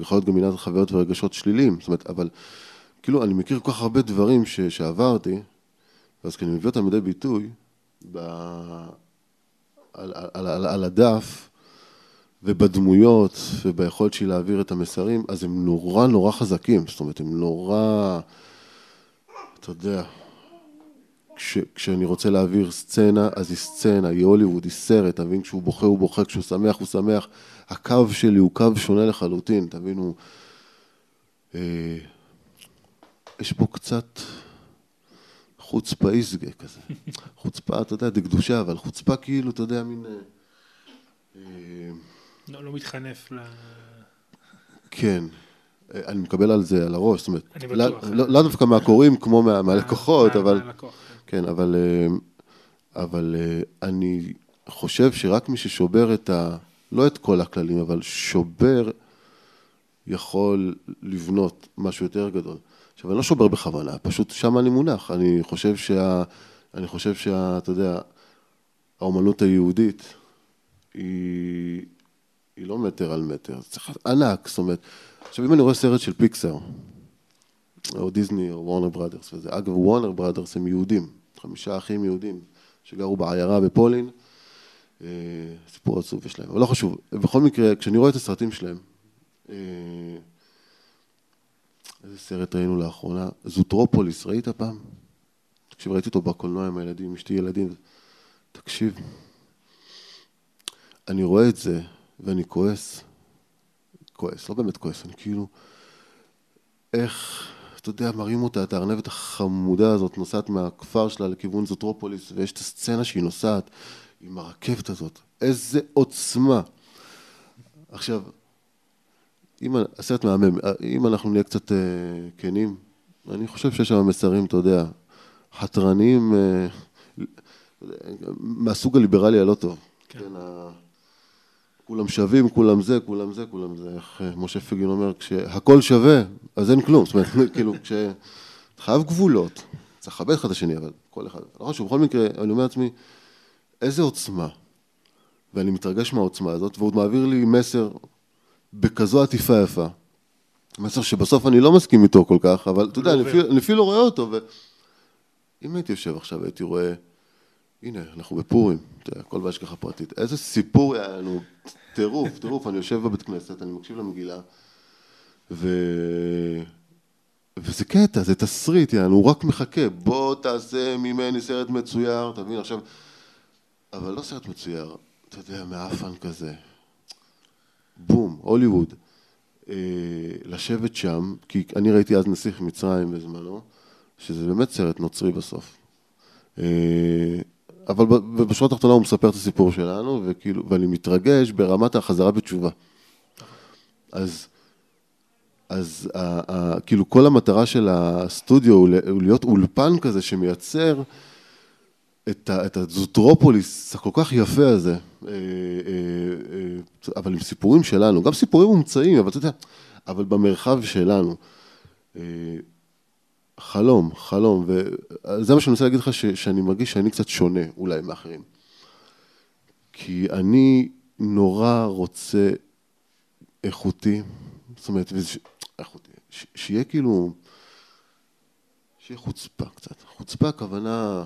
יכול להיות גם מנעד חוויות ורגשות שליליים, זאת אומרת, אבל כאילו אני מכיר כל כך הרבה דברים ש, שעברתי, ואז כשאני מביא אותם לידי ביטוי, ב... על, על, על, על הדף, ובדמויות וביכולת שלי להעביר את המסרים, אז הם נורא נורא חזקים, זאת אומרת, הם נורא, אתה יודע, כש, כשאני רוצה להעביר סצנה, אז היא סצנה, היא הוליווד, היא סרט, אתה מבין? כשהוא בוכה, הוא בוכה, כשהוא שמח, הוא שמח. הקו שלי הוא קו שונה לחלוטין, תבינו. אה, יש פה קצת חוצפה איזגה כזה. חוצפה, אתה יודע, דקדושה, אבל חוצפה כאילו, אתה יודע, מין... אה, אה לא, לא מתחנף ל... כן. אני מקבל על זה, על הראש, זאת אומרת, לא, לא, לא דווקא מהקוראים כמו מה, מהלקוחות, אבל, כן. אבל, אה, אבל אה, אני חושב שרק מי ששובר את ה... לא את כל הכללים, אבל שובר יכול לבנות משהו יותר גדול. עכשיו, אני לא שובר בכוונה, פשוט שם אני מונח. אני חושב שה... אני חושב שה... אתה יודע, האומנות היהודית היא, היא לא מטר על מטר, זה צריך להיות ענק, זאת אומרת, עכשיו אם אני רואה סרט של פיקסר, או דיסני, או וורנר בראדרס וזה, אגב, וורנר בראדרס הם יהודים, חמישה אחים יהודים שגרו בעיירה בפולין, אה, סיפור עצוב יש להם, אבל לא חשוב, בכל מקרה, כשאני רואה את הסרטים שלהם, אה, איזה סרט ראינו לאחרונה? זוטרופוליס, ראית פעם? תקשיב, ראיתי אותו בקולנוע עם הילדים, אשתי ילדים, תקשיב, אני רואה את זה, ואני כועס, כועס, לא באמת כועס, אני כאילו, איך, אתה יודע, מראים אותה, את הארנבת החמודה הזאת נוסעת מהכפר שלה לכיוון זוטרופוליס, ויש את הסצנה שהיא נוסעת עם הרכבת הזאת, איזה עוצמה. עכשיו, אם הסרט מהמם, אם אנחנו נהיה קצת uh, כנים, אני חושב שיש שם מסרים, אתה יודע, חתרניים, uh, מהסוג הליברלי הלא טוב. כן. כן, כולם שווים, כולם זה, כולם זה, כולם זה, איך אה, משה פיגין אומר, כשהכול שווה, אז אין כלום, זאת אומרת, כאילו, כשאתה חייב גבולות, צריך לכבד אחד את השני, אבל כל אחד, לא חשוב, בכל מקרה, אני אומר לעצמי, איזה עוצמה, ואני מתרגש מהעוצמה הזאת, והוא מעביר לי מסר בכזו עטיפה יפה, מסר שבסוף אני לא מסכים איתו כל כך, אבל אתה יודע, אני אפילו רואה אותו, ואם הייתי יושב עכשיו, הייתי רואה הנה, אנחנו בפורים, הכל בהשגחה פרטית. איזה סיפור היה לנו, טירוף, טירוף, אני יושב בבית כנסת, אני מקשיב למגילה, ו... וזה קטע, זה תסריט, יענו, הוא רק מחכה, בוא תעשה ממני סרט מצויר, אתה מבין, עכשיו... אבל לא סרט מצויר, אתה יודע, מאפן כזה. בום, הוליווד. אה, לשבת שם, כי אני ראיתי אז נסיך מצרים בזמנו, שזה באמת סרט נוצרי בסוף. אה, אבל בשורה התחתונה הוא מספר את הסיפור שלנו, וכאילו, ואני מתרגש ברמת החזרה בתשובה. אז, אז ה, ה, כאילו כל המטרה של הסטודיו הוא להיות אולפן כזה שמייצר את, את הזוטרופוליס הכל כך יפה הזה, אה, אה, אה, אבל עם סיפורים שלנו, גם סיפורים מומצאים, אבל אתה יודע, אבל במרחב שלנו. חלום, חלום, וזה מה שאני רוצה להגיד לך, ש, שאני מרגיש שאני קצת שונה אולי מאחרים. כי אני נורא רוצה איכותי, זאת אומרת, וזה, איכותי, ש, שיהיה כאילו, שיהיה חוצפה קצת. חוצפה הכוונה,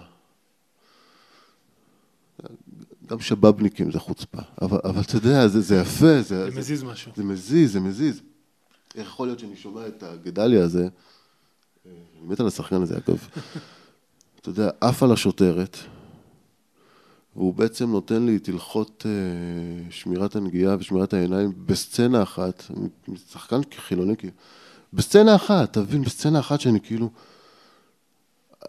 גם שבאבניקים זה חוצפה, אבל, אבל אתה יודע, זה, זה יפה, זה, זה, זה מזיז משהו. זה מזיז, זה מזיז. איך יכול להיות שאני שומע את הגדליה הזה, אני מת על השחקן הזה, אגב. אתה יודע, עף על השוטרת, והוא בעצם נותן לי את הלכות אה, שמירת הנגיעה ושמירת העיניים בסצנה אחת, שחקן חילוני, בסצנה אחת, אתה מבין, בסצנה אחת שאני כאילו...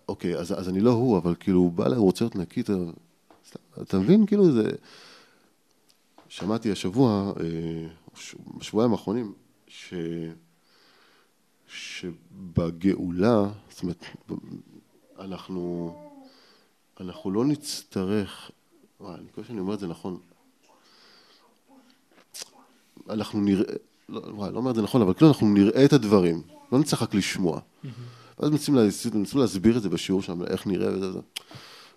אוקיי, אז, אז אני לא הוא, אבל כאילו, הוא בא אליי, הוא רוצה להיות נקי, אתה, מבין? כאילו זה... שמעתי השבוע, אה, בשבועיים האחרונים, ש... שבגאולה, זאת אומרת, אנחנו, אנחנו לא נצטרך, וואי, אני מקווה שאני אומר את זה נכון, אנחנו נראה, לא, וואי, לא אומר את זה נכון, אבל כאילו אנחנו נראה את הדברים, לא נצטרך רק לשמוע. ואז מנסים להסביר את זה בשיעור שם, איך נראה וזה וזה.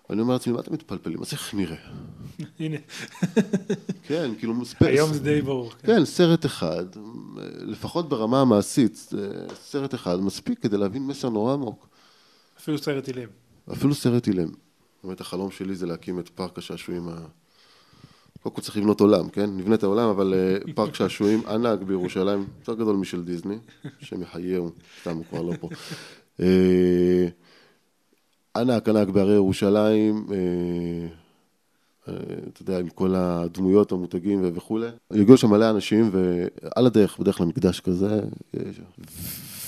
ואני אומר לעצמי, מה אתם מתפלפלים? אז איך נראה? הנה. כן, כאילו... היום זה די ברור. כן. כן, סרט אחד, לפחות ברמה המעשית, סרט אחד מספיק כדי להבין מסר נורא עמוק. אפילו סרט אילם. אפילו סרט אילם. זאת אומרת, החלום שלי זה להקים את פארק השעשועים ה... קודם כל צריך לבנות עולם, כן? נבנה את העולם, אבל אה, פארק שעשועים ענק בירושלים, יותר גדול משל דיסני, שמחייהו, סתם הוא כבר לא פה. ענק ענק בהרי ירושלים, אה, אה, אתה יודע, עם כל הדמויות, המותגים וכולי. הגיעו שם מלא אנשים, ועל הדרך, בדרך למקדש כזה,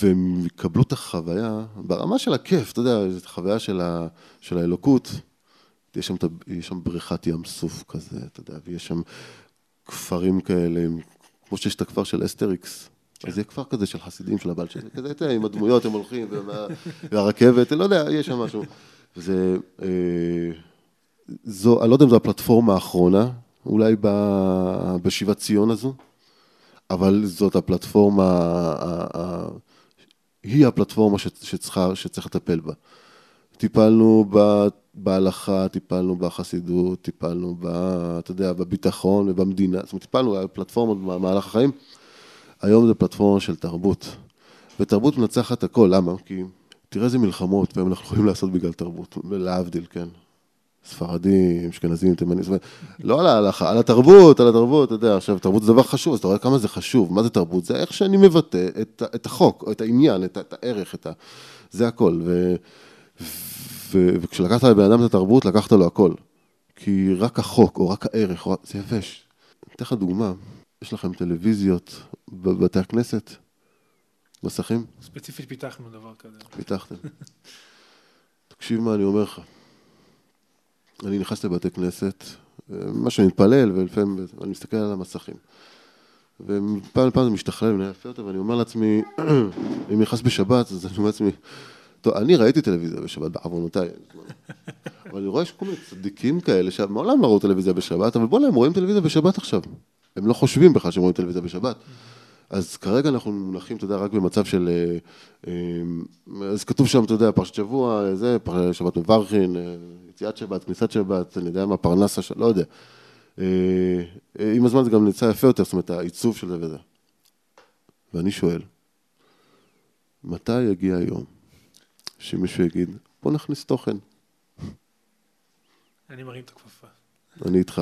והם יקבלו את החוויה ברמה של הכיף, אתה יודע, זאת חוויה של, ה, של האלוקות. יש שם, יש שם בריכת ים סוף כזה, אתה יודע, ויש שם כפרים כאלה, כמו שיש את הכפר של אסטריקס, אז זה כפר כזה של חסידים של הבעל שם, כזה, אתה יודע, עם הדמויות הם הולכים, והרכבת, לא יודע, יש שם משהו. זה, אה, זו, אני לא יודע אם זו הפלטפורמה האחרונה, אולי בשיבת ציון הזו, אבל זאת הפלטפורמה, היא הפלטפורמה שצריכה, שצריך לטפל בה. טיפלנו בהלכה, טיפלנו בחסידות, טיפלנו, ב, אתה יודע, בביטחון ובמדינה, זאת אומרת, טיפלנו בפלטפורמות במהלך החיים. היום זה פלטפורמה של תרבות, ותרבות מנצחת הכל, למה? כי תראה איזה מלחמות והיום אנחנו יכולים לעשות בגלל תרבות, להבדיל, כן. ספרדים, אשכנזים, תימנים, לא על ההלכה, על התרבות, על התרבות, אתה יודע, עכשיו תרבות זה דבר חשוב, אז אתה רואה כמה זה חשוב, מה זה תרבות? זה איך שאני מבטא את, את החוק, את העניין, את, את הערך, את ה... זה הכל. ו, ו, וכשלקחת לבן אדם את התרבות, לקחת לו הכל. כי רק החוק, או רק הערך, או... זה יבש. אני אתן לך דוגמה, יש לכם טלוויזיות בבתי הכנסת, מסכים? ספציפית פיתחנו דבר כזה. פיתחתם. תקשיב מה אני אומר לך. אני נכנס לבתי כנסת, מה שאני מתפלל, ולפעמים אני מסתכל על המסכים. ומפעם לפעם זה משתכלל ונהיה יפה יותר, ואני אומר לעצמי, אם נכנס בשבת, אז אני אומר לעצמי, טוב, אני ראיתי טלוויזיה בשבת בעוונותיי, אבל אני רואה שכל מיני צדיקים כאלה שמעולם לא ראו טלוויזיה בשבת, אבל בוא'נה, הם רואים טלוויזיה בשבת עכשיו. הם לא חושבים בכלל שהם רואים טלוויזיה בשבת. אז כרגע אנחנו מונחים, אתה יודע, רק במצב של... אה, אה, אז כתוב שם, אתה יודע, פרשת שבוע, זה, שבת מברכין, אה, יציאת שבת, כניסת שבת, אני יודע מה, פרנסה, לא יודע. עם הזמן זה גם נמצא יפה יותר, זאת אומרת, העיצוב של זה וזה. ואני שואל, מתי יגיע היום שמישהו יגיד, בוא נכניס תוכן? אני מרים את הכפפה. אני איתך.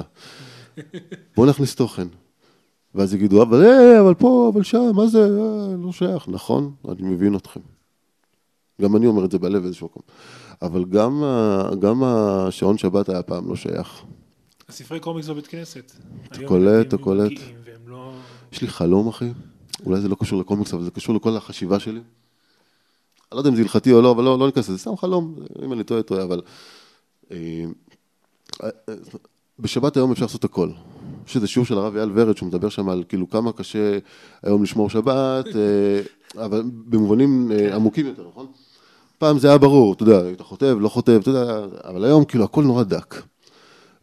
בוא נכניס תוכן. ואז יגידו, אבל אה, אבל פה, אבל שם, מה זה, אה, לא שייך. נכון, אני מבין אתכם. גם אני אומר את זה בלב באיזשהו מקום. אבל גם, גם השעון שבת היה פעם לא שייך. הספרי קומיקס בבית כנסת. אתה קולט, אתה קולט. לא... יש לי חלום, אחי. אולי זה לא קשור לקומיקס, אבל זה קשור לכל החשיבה שלי. אני לא יודע אם זה הלכתי או לא, אבל לא, לא ניכנס לזה, סתם חלום, אם אני טועה, טועה, אבל... בשבת היום אפשר לעשות הכל. יש איזה שיעור של הרב אייל ורד, שהוא מדבר שם על כאילו כמה קשה היום לשמור שבת, אה, אבל במובנים אה, עמוקים יותר, נכון? פעם זה היה ברור, אתה יודע, אתה חוטב, לא חוטב, אתה יודע, אבל היום כאילו הכל נורא דק.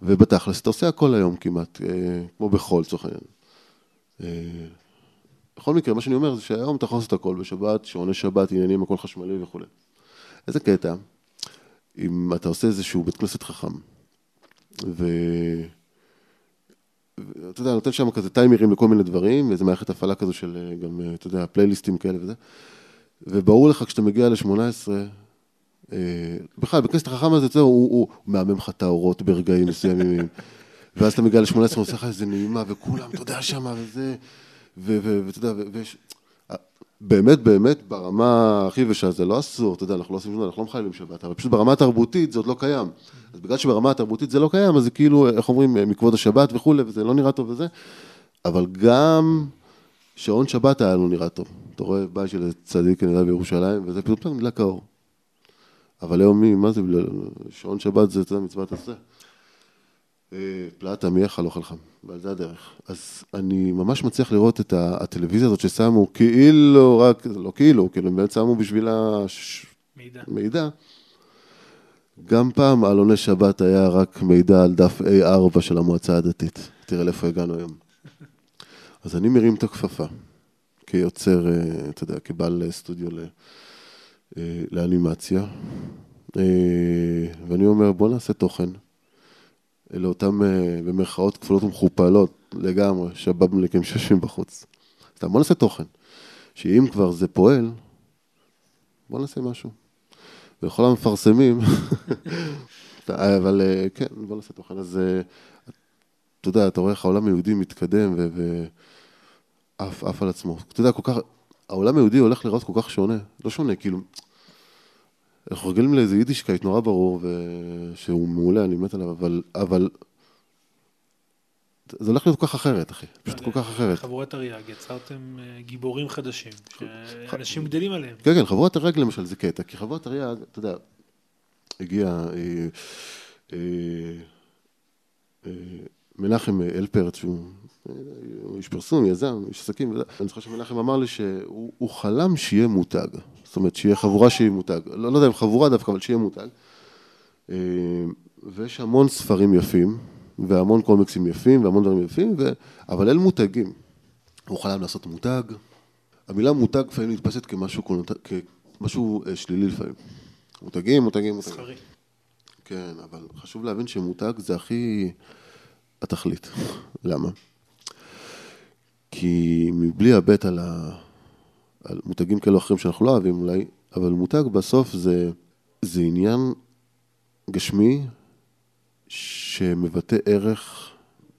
ובתכלס, אתה עושה הכל היום כמעט, אה, כמו בחול, לצורך העניין. בכל מקרה, מה שאני אומר זה שהיום אתה יכול לעשות הכל בשבת, שעוני שבת, עניינים, הכל חשמלי וכולי. איזה קטע, אם אתה עושה איזשהו בית כנסת חכם, ו... ואתה יודע, נותן שם כזה טיימרים לכל מיני דברים, ואיזה מערכת הפעלה כזו של אה, גם, אה, אתה יודע, פלייליסטים כאלה וזה, וברור לך כשאתה מגיע ל-18, אה, בכלל, בכנסת החכם הזה, אתה יודע, הוא, הוא מהמם לך את האורות ברגעים מסוימים, ואז אתה מגיע ל-18, הוא עושה לך איזה נעימה, וכולם, אתה יודע, שמה, וזה, ואתה יודע, ויש... באמת, באמת, ברמה הכי יבשה זה לא אסור, אתה יודע, אנחנו לא עושים שום דבר, אנחנו לא מחללים שבת, אבל פשוט ברמה התרבותית זה עוד לא קיים. אז בגלל שברמה התרבותית זה לא קיים, אז זה כאילו, איך אומרים, מכבוד השבת וכולי, וזה לא נראה טוב וזה, אבל גם שעון שבת היה לנו נראה טוב. אתה רואה בית של צדיק כנראה בירושלים, וזה פתאום נדלק האור. אבל היום מי, מה זה, שעון שבת זה, אתה יודע, מצוות עשה. אה, פלטה, מי יאכל אוכל חם, ועל זה הדרך. אז אני ממש מצליח לראות את הטלוויזיה הזאת ששמו כאילו רק, לא כאילו, כאילו הם באמת שמו בשבילה ש- מידע. מידע. גם פעם עלוני שבת היה רק מידע על דף A4 של המועצה הדתית. תראה לאיפה הגענו היום. אז אני מרים את הכפפה, כיוצר, אה, אתה יודע, כבעל סטודיו ל- אה, לאנימציה, ואני אומר, בוא נעשה תוכן. אלה אותם, אה, במרכאות כפולות ומכופלות לגמרי, שבאבניקים שיושבים בחוץ. סתם, בוא נעשה תוכן. שאם כבר זה פועל, בוא נעשה משהו. ולכל המפרסמים, אבל אה, כן, בוא נעשה תוכן. אז אה, אתה יודע, אתה רואה איך העולם היהודי מתקדם ועף עף על עצמו. אתה יודע, כל כך, העולם היהודי הולך לראות כל כך שונה. לא שונה, כאילו, אנחנו רגילים לאיזה יידישקייט נורא ברור, שהוא מעולה, אני מת עליו, אבל, אבל זה הולך להיות כל כך אחרת, אחי. פשוט כל כך אחרת. חבורת תרי"ג, יצרתם אה, גיבורים חדשים, שאנשים גדלים עליהם. כן, כן, חבורת הרי"ג למשל זה קטע, כי חבורת הרי"ג, אתה יודע, הגיע אה, אה, מנחם אלפרט, שהוא הוא איש פרסום, יזם, איש עסקים. אני זוכר שמנחם אמר לי שהוא הוא חלם שיהיה מותג, זאת אומרת, שיהיה חבורה שיהיה מותג, לא, לא יודע אם חבורה דווקא, אבל שיהיה מותג. אה, ויש המון ספרים יפים, והמון קומיקסים יפים, והמון דברים יפים, ו... אבל אין מותגים. הוא חלם לעשות מותג. המילה מותג לפעמים נתפסת כמשהו, קונוט... כמשהו אה, שלילי לפעמים. מותגים, מותגים, מותגים. מסחרי. כן, אבל חשוב להבין שמותג זה הכי התכלית. למה? כי מבלי הבט על, ה... על מותגים כאלו אחרים שאנחנו לא אוהבים אולי, אבל מותג בסוף זה, זה עניין גשמי שמבטא ערך,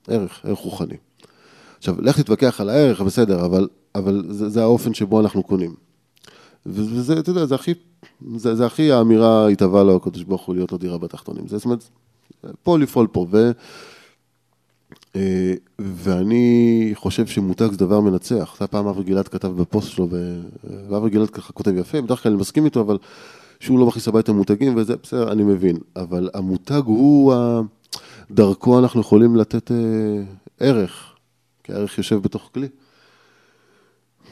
ערך, ערך רוחני. עכשיו, לך תתווכח על הערך, בסדר, אבל, אבל זה, זה האופן שבו אנחנו קונים. וזה, אתה יודע, זה הכי, זה, זה הכי האמירה התהווה לו הקדוש ברוך הוא להיות לו דירה בתחתונים. זה, זאת אומרת, פה לפעול פה. ו, ואני חושב שמותג זה דבר מנצח. זה הפעם אברי גלעד כתב בפוסט שלו, ואברי גלעד ככה כותב יפה, בדרך כלל אני מסכים איתו, אבל שהוא לא מכניס הביתה מותגים, וזה בסדר, אני מבין. אבל המותג הוא, דרכו אנחנו יכולים לתת אה, ערך, כי הערך יושב בתוך כלי.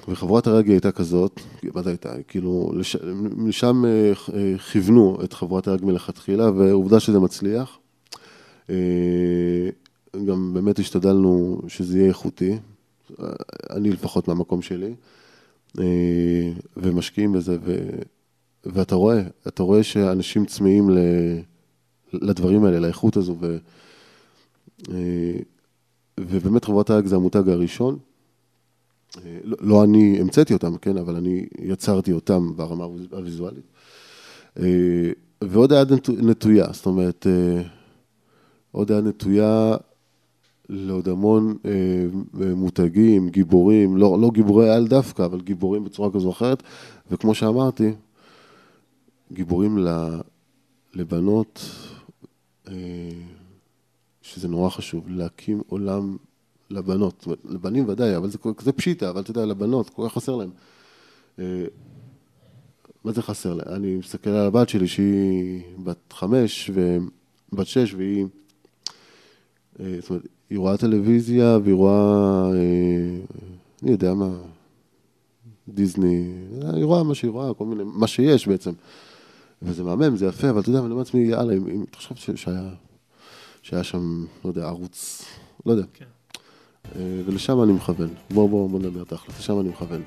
וחבורת הרגי הייתה כזאת, מה זה הייתה? כאילו, לש, לשם אה, אה, כיוונו את חבורת הרג מלכתחילה, ועובדה שזה מצליח. גם באמת השתדלנו שזה יהיה איכותי, אני לפחות מהמקום שלי, אה, ומשקיעים בזה, ו, ואתה רואה, אתה רואה שאנשים צמאים ל, לדברים האלה, לאיכות הזו, ו, אה, ובאמת חברת האג זה המותג הראשון. אה, לא, לא אני המצאתי אותם, כן, אבל אני יצרתי אותם ברמה הוויזואלית. ועוד היד נטו- נטויה, זאת אומרת, עוד היה נטויה לעוד המון אה, מותגים, גיבורים, לא, לא גיבורי על דווקא, אבל גיבורים בצורה כזו או אחרת, וכמו שאמרתי, גיבורים לבנות, אה, שזה נורא חשוב, להקים עולם לבנות, לבנים ודאי, אבל זה, זה פשיטה, אבל אתה יודע, לבנות, כל כך חסר להם. אה, מה זה חסר להם? אני מסתכל על הבת שלי שהיא בת חמש ובת שש והיא, אה, זאת אומרת, היא רואה טלוויזיה והיא רואה, אני יודע מה, דיסני, היא רואה מה שהיא רואה, כל מיני, מה שיש בעצם. וזה מהמם, זה יפה, אבל אתה יודע, אני אומר לעצמי, יאללה, אם אתה חושב שהיה, שהיה שם, לא יודע, ערוץ, לא יודע. כן. אה, ולשם אני מכוון. בוא, בוא, בוא נדבר תכל'ס, לשם אני מכוון.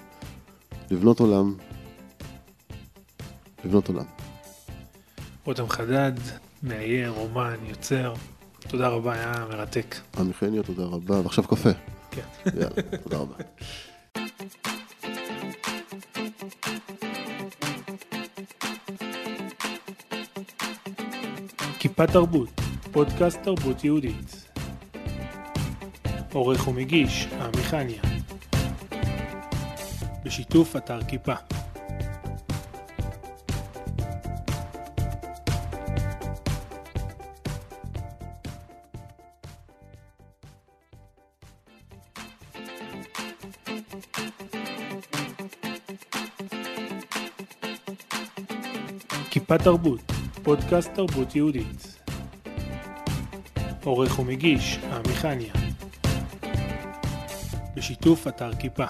לבנות עולם, לבנות עולם. רותם חדד, מאייר, אומן, יוצר. תודה רבה, היה מרתק. עמיחניה, תודה רבה, ועכשיו קפה. כן. יאללה, תודה רבה. כיפה תרבות, פודקאסט תרבות יהודית. עורך ומגיש, עמיחניה. בשיתוף אתר כיפה. כיפה תרבות, פודקאסט תרבות יהודית. עורך ומגיש, עמיחניה. בשיתוף אתר כיפה.